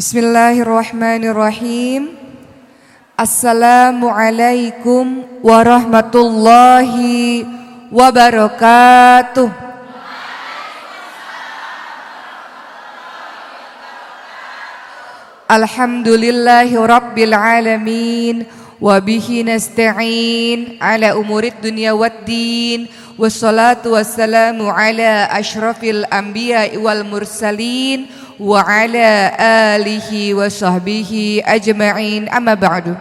Bismillahirrahmanirrahim. Assalamualaikum warahmatullahi wabarakatuh. Alhamdulillahi rabbil nasta'in ala umurid dunya waddin wassalatu wassalamu ala ashrafil anbiya wal mursalin wa ala alihi wa sahbihi ajma'in. Amma ba'du.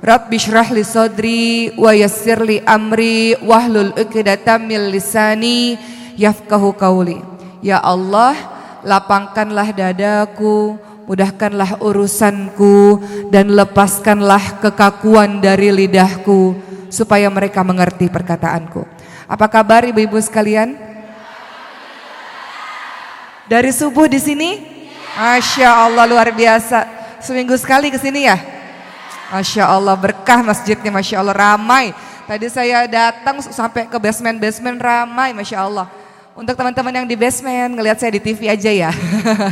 Rabbi shrah li sadri wa yassir li amri wahlul uqdatam min lisani yafqahu qawli. Ya Allah lapangkanlah dadaku mudahkanlah urusanku dan lepaskanlah kekakuan dari lidahku supaya mereka mengerti perkataanku. Apa kabar ibu-ibu sekalian? Dari subuh di sini? Masya Allah luar biasa. Seminggu sekali ke sini ya? Masya Allah berkah masjidnya Masya Allah ramai. Tadi saya datang sampai ke basement-basement ramai Masya Allah. Untuk teman-teman yang di basement ngelihat saya di TV aja ya.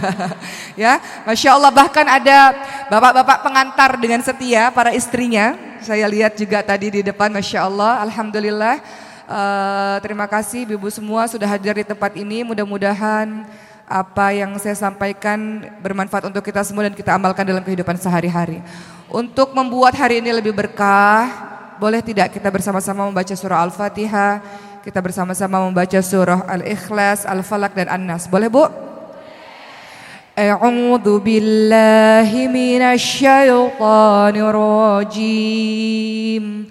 ya, Masya Allah bahkan ada bapak-bapak pengantar dengan setia para istrinya. Saya lihat juga tadi di depan Masya Allah, Alhamdulillah. Uh, terima kasih ibu-ibu semua sudah hadir di tempat ini. Mudah-mudahan apa yang saya sampaikan bermanfaat untuk kita semua dan kita amalkan dalam kehidupan sehari-hari. Untuk membuat hari ini lebih berkah, boleh tidak kita bersama-sama membaca surah Al-Fatihah, kita bersama-sama membaca surah Al-Ikhlas, Al-Falaq dan An-Nas. Boleh Bu? A'udzu billahi minasyaitonir rajim.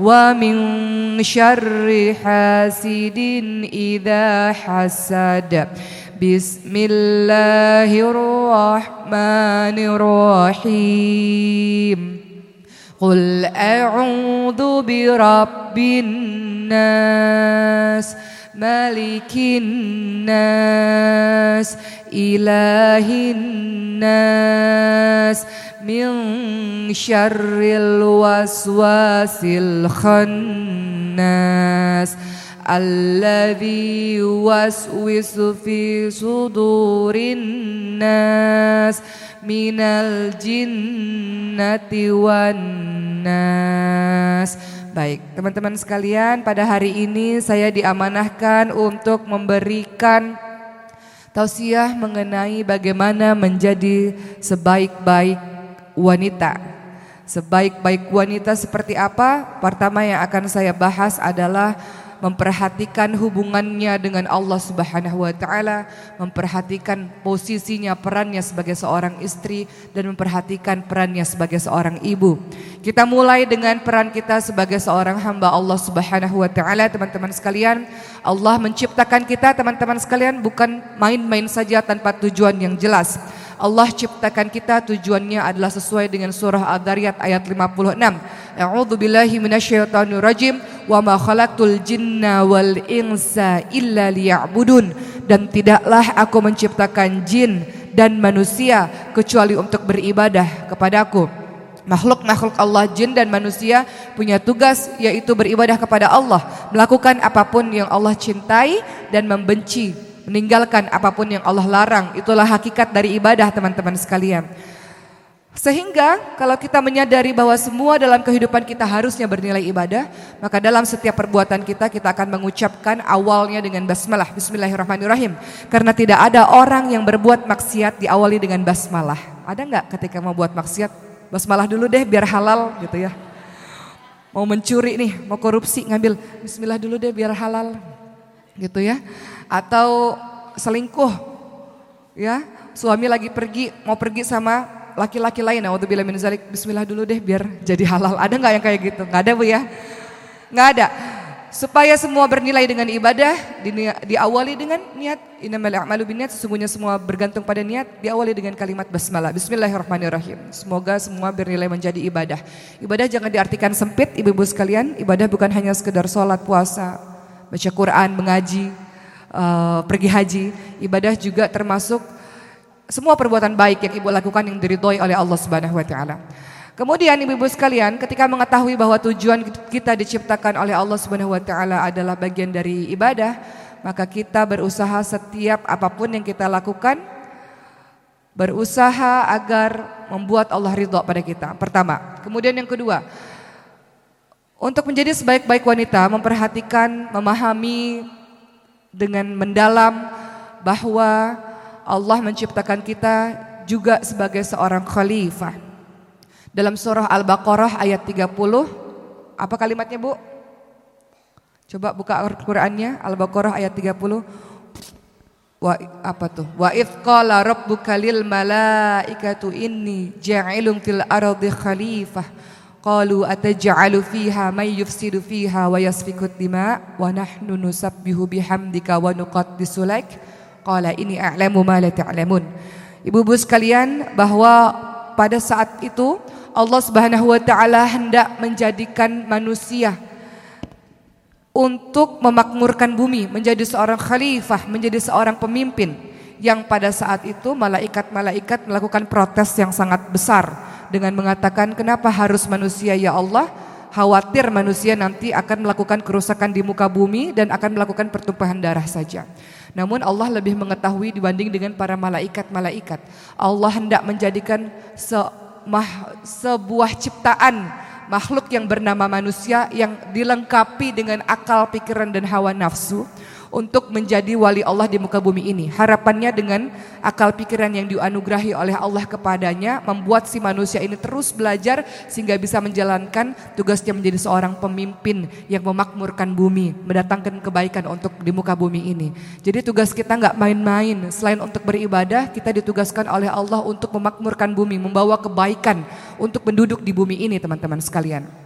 ومن شر حاسد إذا حسد. بسم الله الرحمن الرحيم. قل أعوذ برب الناس ملك الناس إله الناس من شر الوسواس الخناس الذي يوسوس في صدور الناس من الجنة والناس. Baik, teman-teman sekalian, pada hari ini saya diamanahkan untuk memberikan tausiah mengenai bagaimana menjadi sebaik-baik wanita. Sebaik-baik wanita seperti apa? Pertama yang akan saya bahas adalah memperhatikan hubungannya dengan Allah Subhanahu wa taala, memperhatikan posisinya perannya sebagai seorang istri dan memperhatikan perannya sebagai seorang ibu. Kita mulai dengan peran kita sebagai seorang hamba Allah Subhanahu wa taala, teman-teman sekalian. Allah menciptakan kita, teman-teman sekalian, bukan main-main saja tanpa tujuan yang jelas. Allah ciptakan kita tujuannya adalah sesuai dengan surah Ad-Dariyat ayat 56. A'udzu billahi minasyaitonir rajim wa ma khalaqtul jinna wal insa illa liya'budun dan tidaklah aku menciptakan jin dan manusia kecuali untuk beribadah kepadaku. Makhluk-makhluk Allah jin dan manusia punya tugas yaitu beribadah kepada Allah, melakukan apa pun yang Allah cintai dan membenci meninggalkan apa pun yang Allah larang. Itulah hakikat dari ibadah teman-teman sekalian. Sehingga kalau kita menyadari bahwa semua dalam kehidupan kita harusnya bernilai ibadah, maka dalam setiap perbuatan kita kita akan mengucapkan awalnya dengan basmalah, bismillahirrahmanirrahim. Karena tidak ada orang yang berbuat maksiat diawali dengan basmalah. Ada nggak ketika mau buat maksiat, basmalah dulu deh biar halal gitu ya. Mau mencuri nih, mau korupsi ngambil bismillah dulu deh biar halal gitu ya atau selingkuh ya. Suami lagi pergi mau pergi sama laki-laki lain. Min zalik. Bismillah dulu deh biar jadi halal. Ada nggak yang kayak gitu? Nggak ada bu ya? Nggak ada. Supaya semua bernilai dengan ibadah di, diawali dengan niat. Innamal a'malu binniat. Sesungguhnya semua bergantung pada niat. Diawali dengan kalimat basmalah. Bismillahirrahmanirrahim. Semoga semua bernilai menjadi ibadah. Ibadah jangan diartikan sempit ibu-ibu sekalian. Ibadah bukan hanya sekedar sholat puasa baca Quran mengaji uh, pergi haji, ibadah juga termasuk semua perbuatan baik yang ibu lakukan yang diridhoi oleh Allah Subhanahu wa taala. Kemudian ibu-ibu sekalian, ketika mengetahui bahwa tujuan kita diciptakan oleh Allah Subhanahu wa taala adalah bagian dari ibadah, maka kita berusaha setiap apa pun yang kita lakukan berusaha agar membuat Allah ridho pada kita. Pertama, kemudian yang kedua, untuk menjadi sebaik-baik wanita memperhatikan, memahami dengan mendalam bahwa Allah menciptakan kita juga sebagai seorang khalifah. Dalam surah Al-Baqarah ayat 30, apa kalimatnya Bu? Coba buka Al-Qur'annya, Al-Baqarah ayat 30. Wa apa tuh? Wa idz qala rabbuka lil malaikatu inni ja'ilun fil ardi khalifah Qalu ataj'alu fiha may yufsidu fiha wa yasfiku dima wa nahnu nusabbihu bihamdika wa nuqaddisu lak. Qala ini a'lamu ma la ta'lamun. Ibu-ibu sekalian bahwa pada saat itu Allah Subhanahu wa taala hendak menjadikan manusia untuk memakmurkan bumi, menjadi seorang khalifah, menjadi seorang pemimpin yang pada saat itu malaikat-malaikat melakukan protes yang sangat besar dengan mengatakan kenapa harus manusia ya Allah? Khawatir manusia nanti akan melakukan kerusakan di muka bumi dan akan melakukan pertumpahan darah saja. Namun Allah lebih mengetahui dibanding dengan para malaikat-malaikat. Allah hendak menjadikan se sebuah ciptaan makhluk yang bernama manusia yang dilengkapi dengan akal, pikiran dan hawa nafsu untuk menjadi wali Allah di muka bumi ini. Harapannya dengan akal pikiran yang dianugerahi oleh Allah kepadanya membuat si manusia ini terus belajar sehingga bisa menjalankan tugasnya menjadi seorang pemimpin yang memakmurkan bumi, mendatangkan kebaikan untuk di muka bumi ini. Jadi tugas kita nggak main-main. Selain untuk beribadah, kita ditugaskan oleh Allah untuk memakmurkan bumi, membawa kebaikan untuk penduduk di bumi ini, teman-teman sekalian.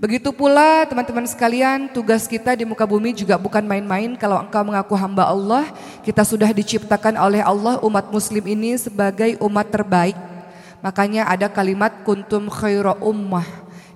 Begitu pula teman-teman sekalian, tugas kita di muka bumi juga bukan main-main. Kalau engkau mengaku hamba Allah, kita sudah diciptakan oleh Allah umat muslim ini sebagai umat terbaik. Makanya ada kalimat kuntum khaira ummah.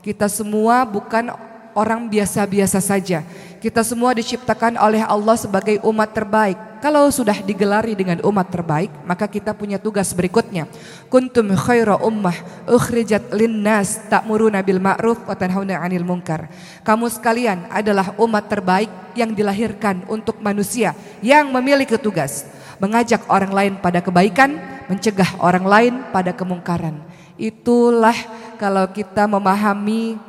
Kita semua bukan orang biasa-biasa saja. Kita semua diciptakan oleh Allah sebagai umat terbaik. Kalau sudah digelari dengan umat terbaik, maka kita punya tugas berikutnya. Kuntum khaira ummah ukhrijat linnas ta'muruna bil ma'ruf wa tanhauna 'anil munkar. Kamu sekalian adalah umat terbaik yang dilahirkan untuk manusia yang memiliki tugas mengajak orang lain pada kebaikan, mencegah orang lain pada kemungkaran. Itulah kalau kita memahami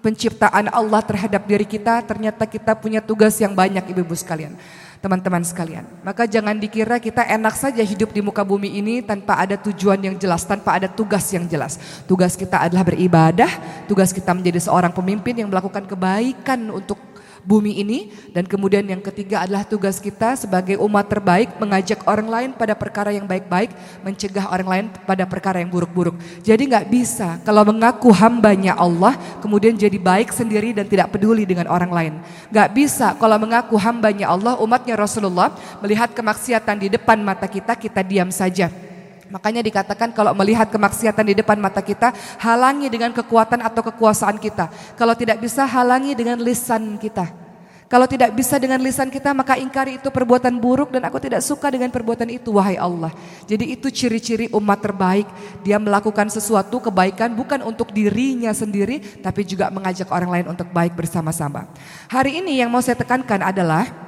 penciptaan Allah terhadap diri kita, ternyata kita punya tugas yang banyak ibu-ibu sekalian teman-teman sekalian. Maka jangan dikira kita enak saja hidup di muka bumi ini tanpa ada tujuan yang jelas, tanpa ada tugas yang jelas. Tugas kita adalah beribadah, tugas kita menjadi seorang pemimpin yang melakukan kebaikan untuk bumi ini dan kemudian yang ketiga adalah tugas kita sebagai umat terbaik mengajak orang lain pada perkara yang baik-baik, mencegah orang lain pada perkara yang buruk-buruk. Jadi nggak bisa kalau mengaku hambanya Allah kemudian jadi baik sendiri dan tidak peduli dengan orang lain. Nggak bisa kalau mengaku hambanya Allah umatnya Rasulullah melihat kemaksiatan di depan mata kita kita diam saja. Makanya dikatakan kalau melihat kemaksiatan di depan mata kita, halangi dengan kekuatan atau kekuasaan kita. Kalau tidak bisa, halangi dengan lisan kita. Kalau tidak bisa dengan lisan kita, maka ingkari itu perbuatan buruk dan aku tidak suka dengan perbuatan itu, wahai Allah. Jadi itu ciri-ciri umat terbaik. Dia melakukan sesuatu kebaikan bukan untuk dirinya sendiri, tapi juga mengajak orang lain untuk baik bersama-sama. Hari ini yang mau saya tekankan adalah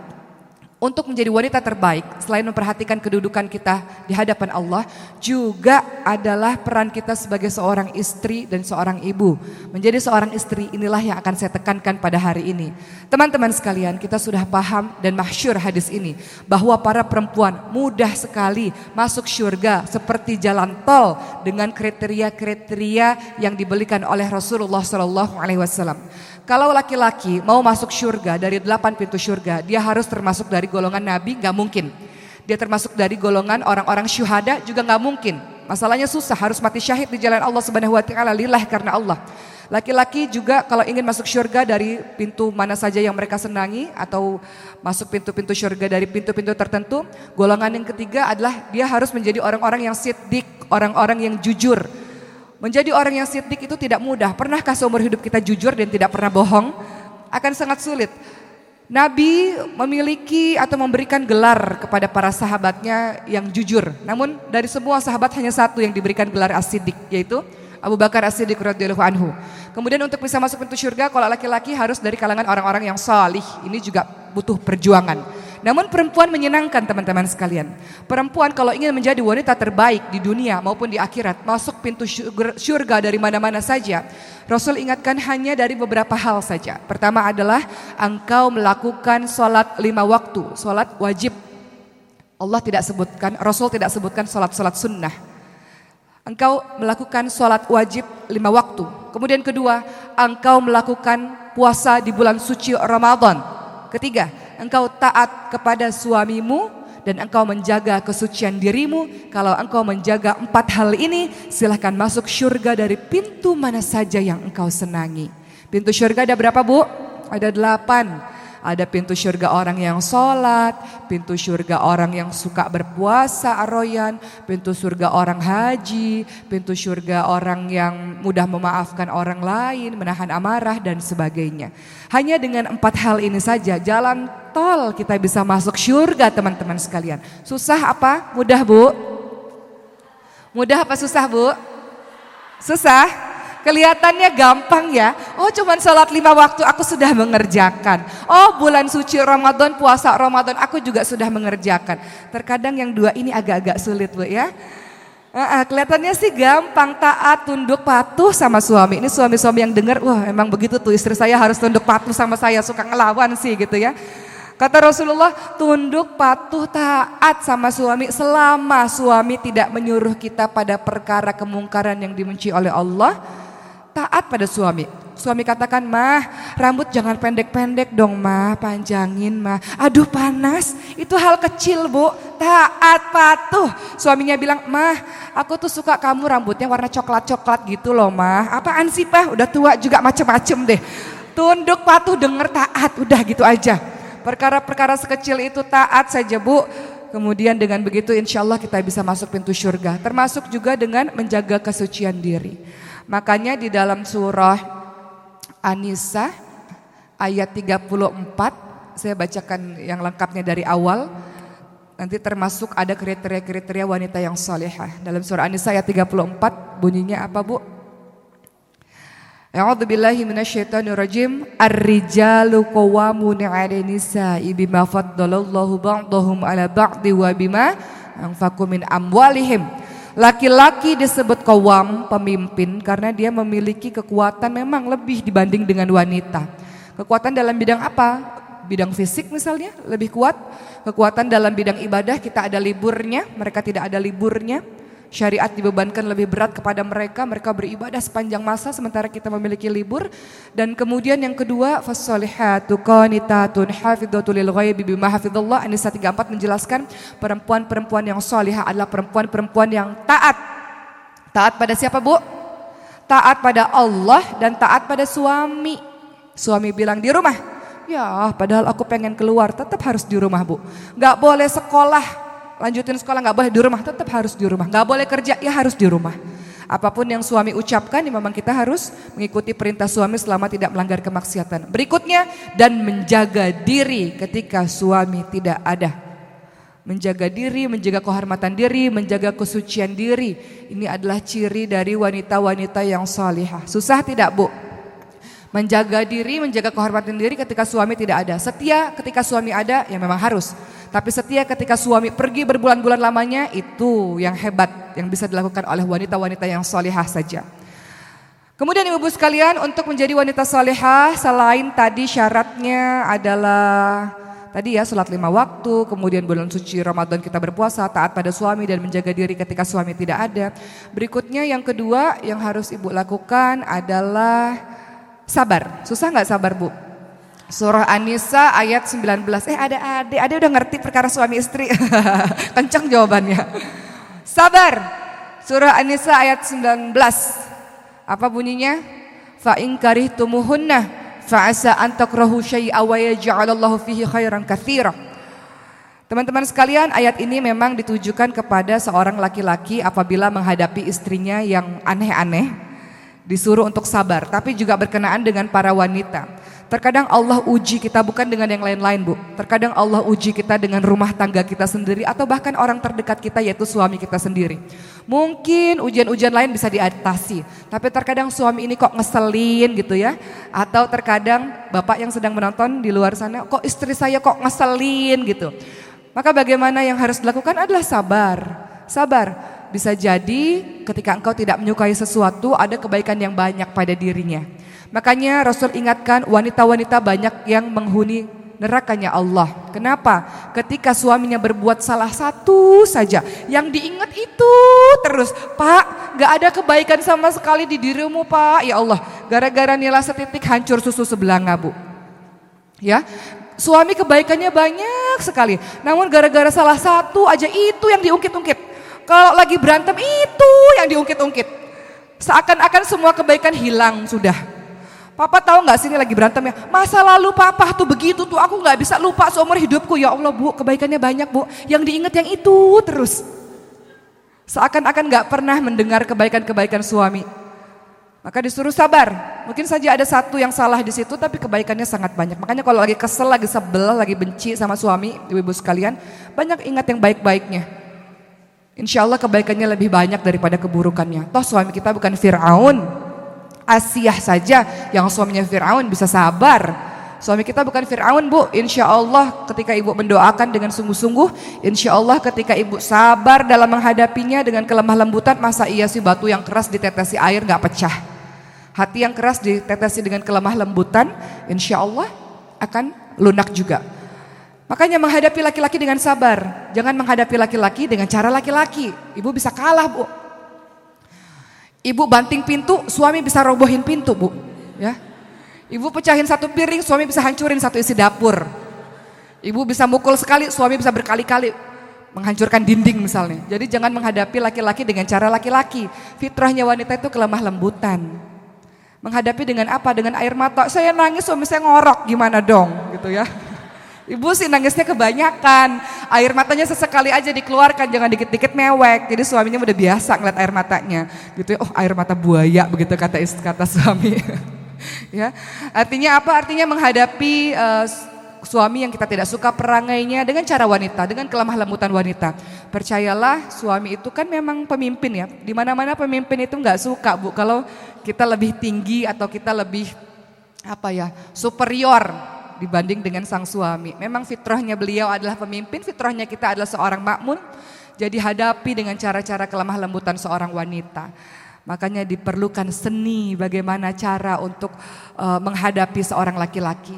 untuk menjadi wanita terbaik, selain memperhatikan kedudukan kita di hadapan Allah, juga adalah peran kita sebagai seorang istri dan seorang ibu. Menjadi seorang istri inilah yang akan saya tekankan pada hari ini. Teman-teman sekalian, kita sudah paham dan mahsyur hadis ini bahwa para perempuan mudah sekali masuk surga seperti jalan tol dengan kriteria-kriteria yang dibelikan oleh Rasulullah Shallallahu Alaihi Wasallam. Kalau laki-laki mau masuk surga dari delapan pintu surga, dia harus termasuk dari golongan nabi, nggak mungkin. Dia termasuk dari golongan orang-orang syuhada juga nggak mungkin. Masalahnya susah, harus mati syahid di jalan Allah Subhanahu wa taala lillah karena Allah. Laki-laki juga kalau ingin masuk surga dari pintu mana saja yang mereka senangi atau masuk pintu-pintu surga dari pintu-pintu tertentu, golongan yang ketiga adalah dia harus menjadi orang-orang yang siddiq, orang-orang yang jujur, Menjadi orang yang siddiq itu tidak mudah. Pernahkah seumur hidup kita jujur dan tidak pernah bohong? Akan sangat sulit. Nabi memiliki atau memberikan gelar kepada para sahabatnya yang jujur. Namun dari semua sahabat hanya satu yang diberikan gelar as-siddiq yaitu Abu Bakar As-Siddiq radhiyallahu anhu. Kemudian untuk bisa masuk pintu surga kalau laki-laki harus dari kalangan orang-orang yang salih. Ini juga butuh perjuangan. Namun perempuan menyenangkan teman-teman sekalian. Perempuan kalau ingin menjadi wanita terbaik di dunia maupun di akhirat, masuk pintu surga dari mana-mana saja. Rasul ingatkan hanya dari beberapa hal saja. Pertama adalah engkau melakukan sholat lima waktu, sholat wajib. Allah tidak sebutkan, Rasul tidak sebutkan sholat-sholat sunnah. Engkau melakukan sholat wajib lima waktu. Kemudian kedua, engkau melakukan puasa di bulan suci Ramadan. Ketiga, engkau taat kepada suamimu dan engkau menjaga kesucian dirimu. Kalau engkau menjaga empat hal ini, silahkan masuk surga dari pintu mana saja yang engkau senangi. Pintu surga ada berapa bu? Ada delapan. Ada pintu surga orang yang sholat, pintu surga orang yang suka berpuasa aroyan, pintu surga orang haji, pintu surga orang yang mudah memaafkan orang lain, menahan amarah dan sebagainya. Hanya dengan empat hal ini saja jalan tol kita bisa masuk surga teman-teman sekalian. Susah apa? Mudah bu? Mudah apa susah bu? Susah? Kelihatannya gampang ya. Oh cuman sholat lima waktu aku sudah mengerjakan. Oh bulan suci Ramadan, puasa Ramadan aku juga sudah mengerjakan. Terkadang yang dua ini agak-agak sulit bu ya. Uh, kelihatannya sih gampang taat tunduk patuh sama suami. Ini suami-suami yang dengar, wah emang begitu tuh istri saya harus tunduk patuh sama saya suka ngelawan sih gitu ya. Kata Rasulullah, tunduk patuh taat sama suami selama suami tidak menyuruh kita pada perkara kemungkaran yang dibenci oleh Allah taat pada suami. Suami katakan, mah rambut jangan pendek-pendek dong mah, panjangin mah. Aduh panas, itu hal kecil bu, taat patuh. Suaminya bilang, mah aku tuh suka kamu rambutnya warna coklat-coklat gitu loh mah. Apaan sih pah, udah tua juga macem-macem deh. Tunduk patuh denger taat, udah gitu aja. Perkara-perkara sekecil itu taat saja bu. Kemudian dengan begitu insya Allah kita bisa masuk pintu surga. Termasuk juga dengan menjaga kesucian diri. Makanya di dalam surah An-Nisa ayat 34 saya bacakan yang lengkapnya dari awal. Nanti termasuk ada kriteria-kriteria wanita yang salihah. Dalam surah An-Nisa ayat 34 bunyinya apa Bu? A'udzu billahi minasyaitonir rajim. Ar-rijalu qawwamuna 'alan nisa'i bima faddalallahu ba'dahum 'ala ba'di wa bima anfaqu min amwalihim. Laki-laki disebut kawam pemimpin karena dia memiliki kekuatan memang lebih dibanding dengan wanita. Kekuatan dalam bidang apa? Bidang fisik misalnya lebih kuat. Kekuatan dalam bidang ibadah kita ada liburnya, mereka tidak ada liburnya. Syariat dibebankan lebih berat kepada mereka, mereka beribadah sepanjang masa sementara kita memiliki libur. Dan kemudian yang kedua, fasolihatu qanitatun hafidhatul lil ghaibi bima hafidhallah. Anisa 34 menjelaskan perempuan-perempuan yang solihah adalah perempuan-perempuan yang taat. Taat pada siapa, Bu? Taat pada Allah dan taat pada suami. Suami bilang di rumah, ya padahal aku pengen keluar, tetap harus di rumah, Bu. Gak boleh sekolah, lanjutin sekolah nggak boleh di rumah, tetap harus di rumah. Nggak boleh kerja, ya harus di rumah. Apa pun yang suami ucapkan, ya memang kita harus mengikuti perintah suami selama tidak melanggar kemaksiatan. Berikutnya, dan menjaga diri ketika suami tidak ada. Menjaga diri, menjaga kehormatan diri, menjaga kesucian diri. Ini adalah ciri dari wanita-wanita yang salihah. Susah tidak bu? Menjaga diri, menjaga kehormatan diri ketika suami tidak ada. Setia ketika suami ada, ya memang harus. Tapi setia ketika suami pergi berbulan-bulan lamanya itu yang hebat yang bisa dilakukan oleh wanita-wanita yang solehah saja. Kemudian ibu-ibu sekalian untuk menjadi wanita solehah selain tadi syaratnya adalah tadi ya sholat lima waktu, kemudian bulan suci Ramadan kita berpuasa, taat pada suami dan menjaga diri ketika suami tidak ada. Berikutnya yang kedua yang harus ibu lakukan adalah sabar. Susah nggak sabar bu? Surah An-Nisa ayat 19. Eh ada adik, adik udah ngerti perkara suami istri. Kencang jawabannya. Sabar. Surah An-Nisa ayat 19. Apa bunyinya? Fa in karihtumuhunna fa asa an takrahu syai'a wa yaj'alallahu fihi khairan katsira. Teman-teman sekalian, ayat ini memang ditujukan kepada seorang laki-laki apabila menghadapi istrinya yang aneh-aneh, disuruh untuk sabar, tapi juga berkenaan dengan para wanita. Terkadang Allah uji kita bukan dengan yang lain-lain bu. Terkadang Allah uji kita dengan rumah tangga kita sendiri atau bahkan orang terdekat kita yaitu suami kita sendiri. Mungkin ujian-ujian lain bisa diatasi. Tapi terkadang suami ini kok ngeselin gitu ya. Atau terkadang bapak yang sedang menonton di luar sana kok istri saya kok ngeselin gitu. Maka bagaimana yang harus dilakukan adalah sabar. Sabar. Bisa jadi ketika engkau tidak menyukai sesuatu ada kebaikan yang banyak pada dirinya. Makanya Rasul ingatkan wanita-wanita banyak yang menghuni nerakanya Allah. Kenapa? Ketika suaminya berbuat salah satu saja, yang diingat itu terus, Pak, gak ada kebaikan sama sekali di dirimu Pak. Ya Allah, gara-gara nilai setitik hancur susu sebelah bu. Ya, suami kebaikannya banyak sekali. Namun gara-gara salah satu aja itu yang diungkit-ungkit. Kalau lagi berantem itu yang diungkit-ungkit. Seakan-akan semua kebaikan hilang sudah. Papa tahu nggak sini lagi berantem ya? Masa lalu papa tuh begitu tuh aku nggak bisa lupa seumur hidupku ya Allah bu kebaikannya banyak bu. Yang diingat yang itu terus. Seakan-akan nggak pernah mendengar kebaikan-kebaikan suami. Maka disuruh sabar. Mungkin saja ada satu yang salah di situ tapi kebaikannya sangat banyak. Makanya kalau lagi kesel, lagi sebel, lagi benci sama suami, ibu-ibu sekalian, banyak ingat yang baik-baiknya. Insya Allah kebaikannya lebih banyak daripada keburukannya. Toh suami kita bukan Fir'aun, Asiyah saja yang suaminya Fir'aun bisa sabar. Suami kita bukan Fir'aun bu, insya Allah ketika ibu mendoakan dengan sungguh-sungguh, insya Allah ketika ibu sabar dalam menghadapinya dengan kelemah lembutan, masa iya sih batu yang keras ditetesi air gak pecah. Hati yang keras ditetesi dengan kelemah lembutan, insya Allah akan lunak juga. Makanya menghadapi laki-laki dengan sabar, jangan menghadapi laki-laki dengan cara laki-laki. Ibu bisa kalah bu, Ibu banting pintu, suami bisa robohin pintu, Bu. Ya. Ibu pecahin satu piring, suami bisa hancurin satu isi dapur. Ibu bisa mukul sekali, suami bisa berkali-kali menghancurkan dinding misalnya. Jadi jangan menghadapi laki-laki dengan cara laki-laki. Fitrahnya wanita itu kelemah lembutan. Menghadapi dengan apa? Dengan air mata. Saya nangis, suami saya ngorok, gimana dong? Gitu ya. Ibu sih nangisnya kebanyakan. Air matanya sesekali aja dikeluarkan, jangan dikit-dikit mewek. Jadi suaminya udah biasa ngeliat air matanya. Gitu ya, oh air mata buaya begitu kata kata suami. ya, artinya apa? Artinya menghadapi uh, suami yang kita tidak suka perangainya dengan cara wanita, dengan kelemah lembutan wanita. Percayalah suami itu kan memang pemimpin ya. Di mana-mana pemimpin itu nggak suka bu kalau kita lebih tinggi atau kita lebih apa ya superior dibanding dengan sang suami. Memang fitrahnya beliau adalah pemimpin, fitrahnya kita adalah seorang makmun. Jadi hadapi dengan cara-cara kelemah lembutan seorang wanita. Makanya diperlukan seni bagaimana cara untuk uh, menghadapi seorang laki-laki.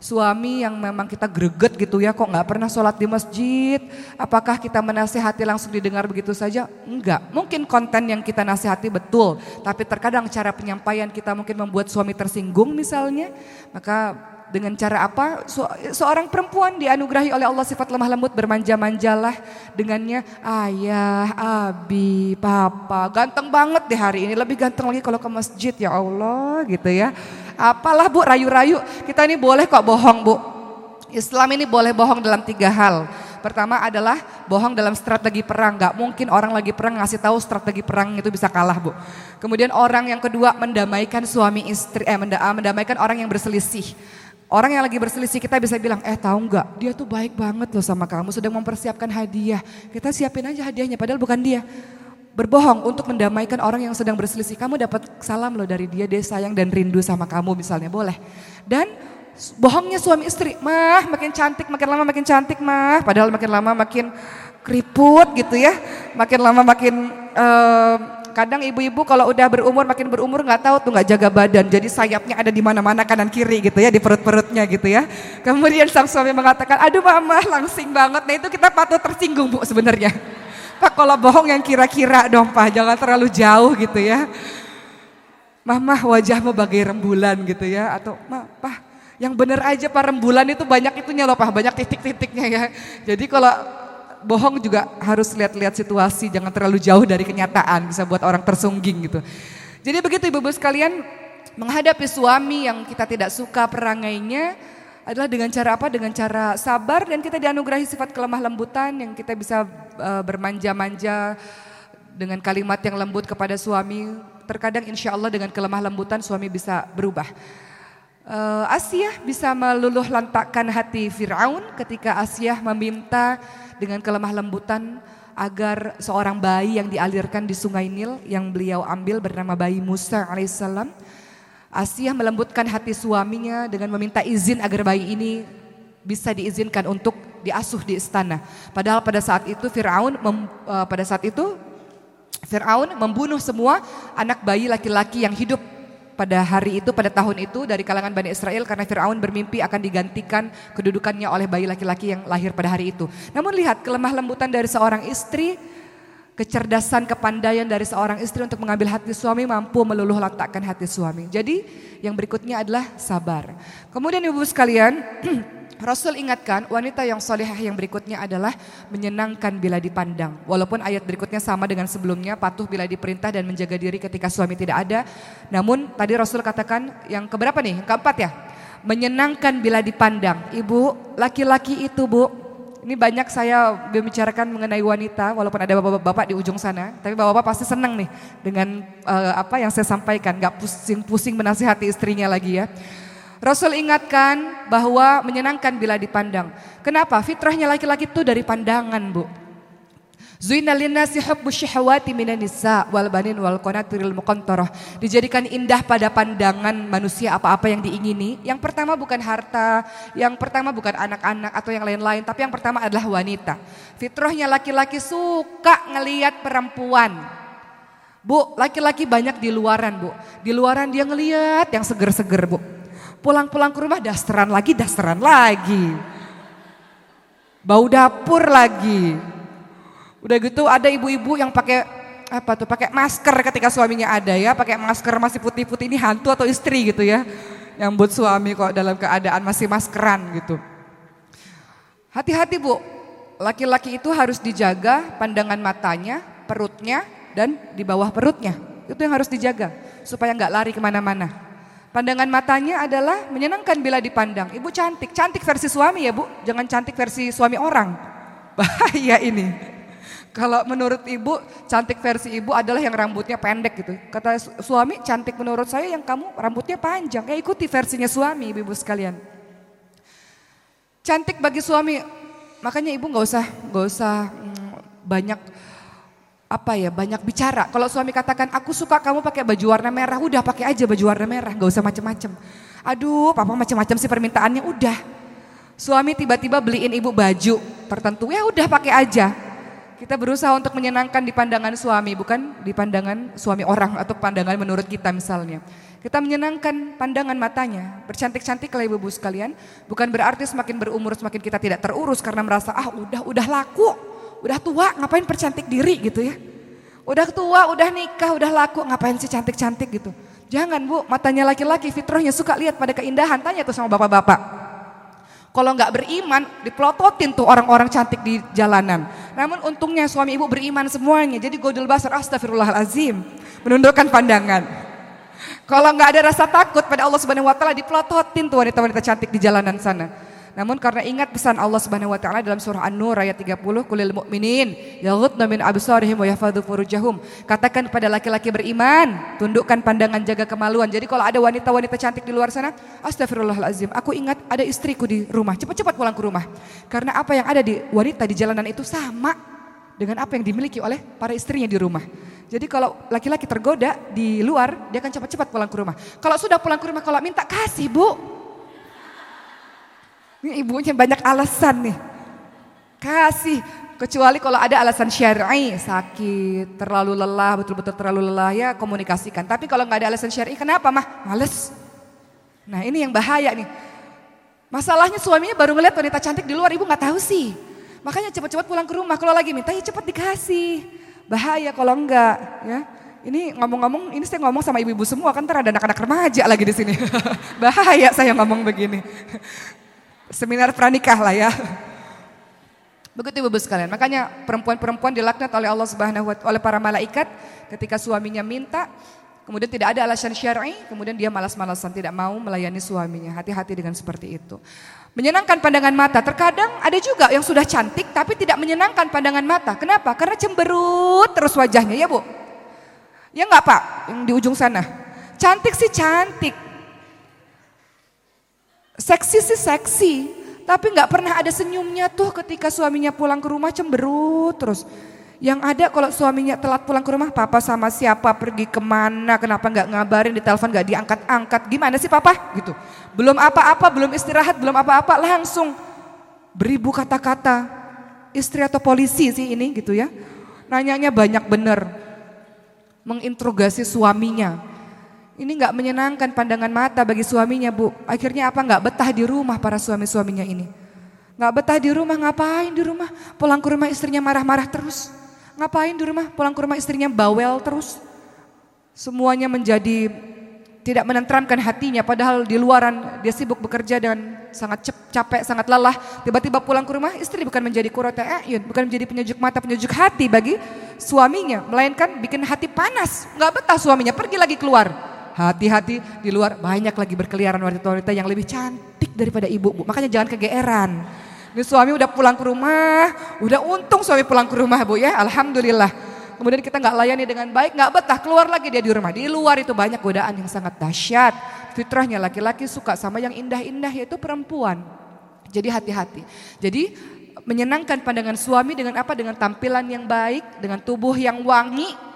Suami yang memang kita greget gitu ya, kok nggak pernah sholat di masjid? Apakah kita menasihati langsung didengar begitu saja? Enggak. Mungkin konten yang kita nasihati betul, tapi terkadang cara penyampaian kita mungkin membuat suami tersinggung misalnya. Maka dengan cara apa? Seorang perempuan dianugerahi oleh Allah sifat lemah lembut bermanja-manjalah dengannya ayah, abi, papa. Ganteng banget deh hari ini, lebih ganteng lagi kalau ke masjid ya Allah gitu ya. Apalah bu rayu-rayu, kita ini boleh kok bohong bu. Islam ini boleh bohong dalam tiga hal. Pertama adalah bohong dalam strategi perang. Gak mungkin orang lagi perang ngasih tahu strategi perang itu bisa kalah bu. Kemudian orang yang kedua mendamaikan suami istri, eh mendamaikan orang yang berselisih. Orang yang lagi berselisih kita bisa bilang, eh tahu nggak, dia tuh baik banget loh sama kamu, sedang mempersiapkan hadiah. Kita siapin aja hadiahnya, padahal bukan dia berbohong untuk mendamaikan orang yang sedang berselisih. Kamu dapat salam loh dari dia, dia sayang dan rindu sama kamu misalnya, boleh. Dan bohongnya suami istri, mah makin cantik, makin lama makin cantik mah. Padahal makin lama makin keriput gitu ya, makin lama makin... Uh, kadang ibu-ibu kalau udah berumur makin berumur nggak tahu tuh nggak jaga badan jadi sayapnya ada di mana-mana kanan kiri gitu ya di perut-perutnya gitu ya kemudian sang suami mengatakan aduh mama langsing banget nah itu kita patut tersinggung bu sebenarnya Pak kalau bohong yang kira-kira dong Pak, jangan terlalu jauh gitu ya. Mama wajahmu bagai rembulan gitu ya. Atau Ma, yang benar aja Pak rembulan itu banyak itunya loh Pak, banyak titik-titiknya ya. Jadi kalau bohong juga harus lihat-lihat situasi, jangan terlalu jauh dari kenyataan, bisa buat orang tersungging gitu. Jadi begitu ibu-ibu sekalian, menghadapi suami yang kita tidak suka perangainya, adalah dengan cara apa? Dengan cara sabar dan kita dianugerahi sifat kelemah lembutan yang kita bisa uh, bermanja-manja dengan kalimat yang lembut kepada suami. Terkadang insya Allah dengan kelemah lembutan suami bisa berubah. Uh, Asia bisa meluluh lantakkan hati Fir'aun ketika Asia meminta dengan kelemah lembutan agar seorang bayi yang dialirkan di sungai Nil yang beliau ambil bernama bayi Musa alaihissalam Asia melembutkan hati suaminya dengan meminta izin agar bayi ini bisa diizinkan untuk diasuh di istana. Padahal pada saat itu Firaun uh, pada saat itu Firaun membunuh semua anak bayi laki-laki yang hidup pada hari itu pada tahun itu dari kalangan Bani Israel karena Firaun bermimpi akan digantikan kedudukannya oleh bayi laki-laki yang lahir pada hari itu. Namun lihat kelemah lembutan dari seorang istri kecerdasan, kepandaian dari seorang istri untuk mengambil hati suami mampu meluluh lantakkan hati suami. Jadi yang berikutnya adalah sabar. Kemudian ibu sekalian, Rasul ingatkan wanita yang solehah yang berikutnya adalah menyenangkan bila dipandang. Walaupun ayat berikutnya sama dengan sebelumnya, patuh bila diperintah dan menjaga diri ketika suami tidak ada. Namun tadi Rasul katakan yang keberapa nih? Yang keempat ya? Menyenangkan bila dipandang. Ibu, laki-laki itu bu, ini banyak saya membicarakan mengenai wanita, walaupun ada bapak-bapak di ujung sana, tapi bapak-bapak pasti senang nih dengan uh, apa yang saya sampaikan, nggak pusing-pusing menasihati istrinya lagi ya. Rasul ingatkan bahwa menyenangkan bila dipandang. Kenapa? Fitrahnya laki-laki itu dari pandangan, Bu. Zuina linnasi hubbu syahwati minan nisa wal banin wal qanatiril muqantarah. Dijadikan indah pada pandangan manusia apa-apa yang diingini. Yang pertama bukan harta, yang pertama bukan anak-anak atau yang lain-lain, tapi yang pertama adalah wanita. Fitrahnya laki-laki suka ngeliat perempuan. Bu, laki-laki banyak di luaran, Bu. Di luaran dia ngeliat yang seger-seger, Bu. Pulang-pulang ke rumah dasteran lagi, dasteran lagi. Bau dapur lagi Udah gitu ada ibu-ibu yang pakai apa tuh pakai masker ketika suaminya ada ya, pakai masker masih putih-putih ini hantu atau istri gitu ya. Yang buat suami kok dalam keadaan masih maskeran gitu. Hati-hati Bu, laki-laki itu harus dijaga pandangan matanya, perutnya, dan di bawah perutnya. Itu yang harus dijaga supaya nggak lari ke mana-mana. Pandangan matanya adalah menyenangkan bila dipandang. Ibu cantik, cantik versi suami ya bu, jangan cantik versi suami orang. Bahaya ini. Kalau menurut ibu, cantik versi ibu adalah yang rambutnya pendek gitu. Kata suami, cantik menurut saya yang kamu rambutnya panjang. Ya ikuti versinya suami ibu-ibu sekalian. Cantik bagi suami, makanya ibu nggak usah nggak usah mm, banyak apa ya banyak bicara. Kalau suami katakan aku suka kamu pakai baju warna merah, udah pakai aja baju warna merah, nggak usah macem-macem. Aduh, papa macem-macem sih permintaannya, udah. Suami tiba-tiba beliin ibu baju tertentu, ya udah pakai aja Kita berusaha untuk menyenangkan di pandangan suami, bukan di pandangan suami orang atau pandangan menurut kita misalnya. Kita menyenangkan pandangan matanya. Bercantik-cantik lah ibu-ibu sekalian. Bukan berarti semakin berumur semakin kita tidak terurus karena merasa ah udah udah laku, udah tua ngapain percantik diri gitu ya. Udah tua, udah nikah, udah laku ngapain sih cantik-cantik gitu. Jangan bu, matanya laki-laki fitrahnya suka lihat pada keindahan. Tanya tuh sama bapak-bapak. Kalau nggak beriman, diplototin tuh orang-orang cantik di jalanan. Namun untungnya suami ibu beriman semuanya. Jadi godel basar astagfirullahalazim. Menundukkan pandangan. Kalau nggak ada rasa takut pada Allah Subhanahu wa taala diplototin tuh wanita-wanita cantik di jalanan sana. Namun karena ingat pesan Allah Subhanahu wa taala dalam surah An-Nur ayat 30, "Qulil mu'minin yaghuddu min absarihim wa yahfadzu furujahum." Katakan pada laki-laki beriman, tundukkan pandangan, jaga kemaluan. Jadi kalau ada wanita-wanita cantik di luar sana, astagfirullahalazim, aku ingat ada istriku di rumah, cepat-cepat pulang ke rumah. Karena apa yang ada di wanita di jalanan itu sama dengan apa yang dimiliki oleh para istrinya di rumah. Jadi kalau laki-laki tergoda di luar, dia akan cepat-cepat pulang ke rumah. Kalau sudah pulang ke rumah, kalau minta kasih bu. Ini ibunya banyak alasan nih. Kasih. Kecuali kalau ada alasan syar'i, sakit, terlalu lelah, betul-betul terlalu lelah ya komunikasikan. Tapi kalau nggak ada alasan syar'i, kenapa mah? Males. Nah ini yang bahaya nih. Masalahnya suaminya baru ngeliat wanita cantik di luar, ibu nggak tahu sih. Makanya cepat-cepat pulang ke rumah. Kalau lagi minta ya cepat dikasih. Bahaya kalau enggak, ya. Ini ngomong-ngomong, ini saya ngomong sama ibu-ibu semua kan ada anak-anak remaja lagi di sini. Bahaya saya ngomong begini. Seminar pranikah lah ya. Begitu ibu-ibu sekalian. Makanya perempuan-perempuan dilaknat oleh Allah Subhanahu wa oleh para malaikat ketika suaminya minta Kemudian tidak ada alasan syar'i, kemudian dia malas-malasan tidak mau melayani suaminya. Hati-hati dengan seperti itu. Menyenangkan pandangan mata. Terkadang ada juga yang sudah cantik tapi tidak menyenangkan pandangan mata. Kenapa? Karena cemberut terus wajahnya ya bu. Ya enggak pak? Yang di ujung sana. Cantik sih cantik. Seksi sih seksi. Tapi nggak pernah ada senyumnya tuh ketika suaminya pulang ke rumah cemberut terus. Yang ada kalau suaminya telat pulang ke rumah, papa sama siapa pergi ke mana, kenapa nggak ngabarin di telepon nggak diangkat-angkat, gimana sih papa? Gitu. Belum apa-apa, belum istirahat, belum apa-apa, langsung beribu kata-kata. Istri atau polisi sih ini gitu ya. Nanyanya banyak bener. Menginterogasi suaminya. Ini nggak menyenangkan pandangan mata bagi suaminya bu. Akhirnya apa nggak betah di rumah para suami-suaminya ini. Nggak betah di rumah, ngapain di rumah? Pulang ke rumah istrinya marah-marah terus. Ngapain di rumah? Pulang ke rumah istrinya bawel terus. Semuanya menjadi tidak menenteramkan hatinya padahal di luaran dia sibuk bekerja dan sangat capek, sangat lelah. Tiba-tiba pulang ke rumah istri bukan menjadi kurota ayun, bukan menjadi penyejuk mata, penyejuk hati bagi suaminya, melainkan bikin hati panas. Nggak betah suaminya, pergi lagi keluar. Hati-hati di luar banyak lagi berkeliaran wanita-wanita yang lebih cantik daripada ibu. Bu. Makanya jangan kegeeran. Ini suami udah pulang ke rumah, udah untung suami pulang ke rumah bu ya, alhamdulillah. Kemudian kita nggak layani dengan baik, nggak betah, keluar lagi dia di rumah. Di luar itu banyak godaan yang sangat dahsyat. Fitrahnya laki-laki suka sama yang indah-indah yaitu perempuan. Jadi hati-hati. Jadi menyenangkan pandangan suami dengan apa? Dengan tampilan yang baik, dengan tubuh yang wangi.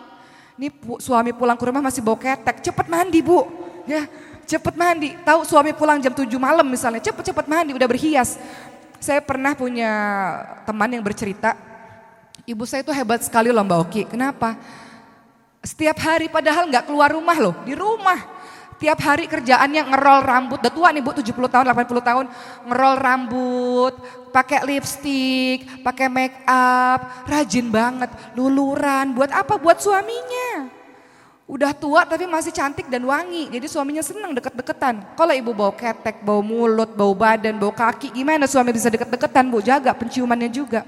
Ini suami pulang ke rumah masih bau ketek, cepet mandi bu. Ya, cepet mandi. Tahu suami pulang jam 7 malam misalnya, cepet-cepet mandi, udah berhias. Saya pernah punya teman yang bercerita, ibu saya itu hebat sekali loh Mbak Oki. Kenapa? Setiap hari padahal nggak keluar rumah loh, di rumah. Tiap hari kerjaannya ngerol rambut, udah tua nih bu 70 tahun, 80 tahun. Ngerol rambut, pakai lipstick, pakai make up, rajin banget. Luluran, buat apa? Buat suaminya. Udah tua tapi masih cantik dan wangi. Jadi suaminya senang deket-deketan. Kalau ibu bau ketek, bau mulut, bau badan, bau kaki, gimana suami bisa deket-deketan bu? Jaga penciumannya juga.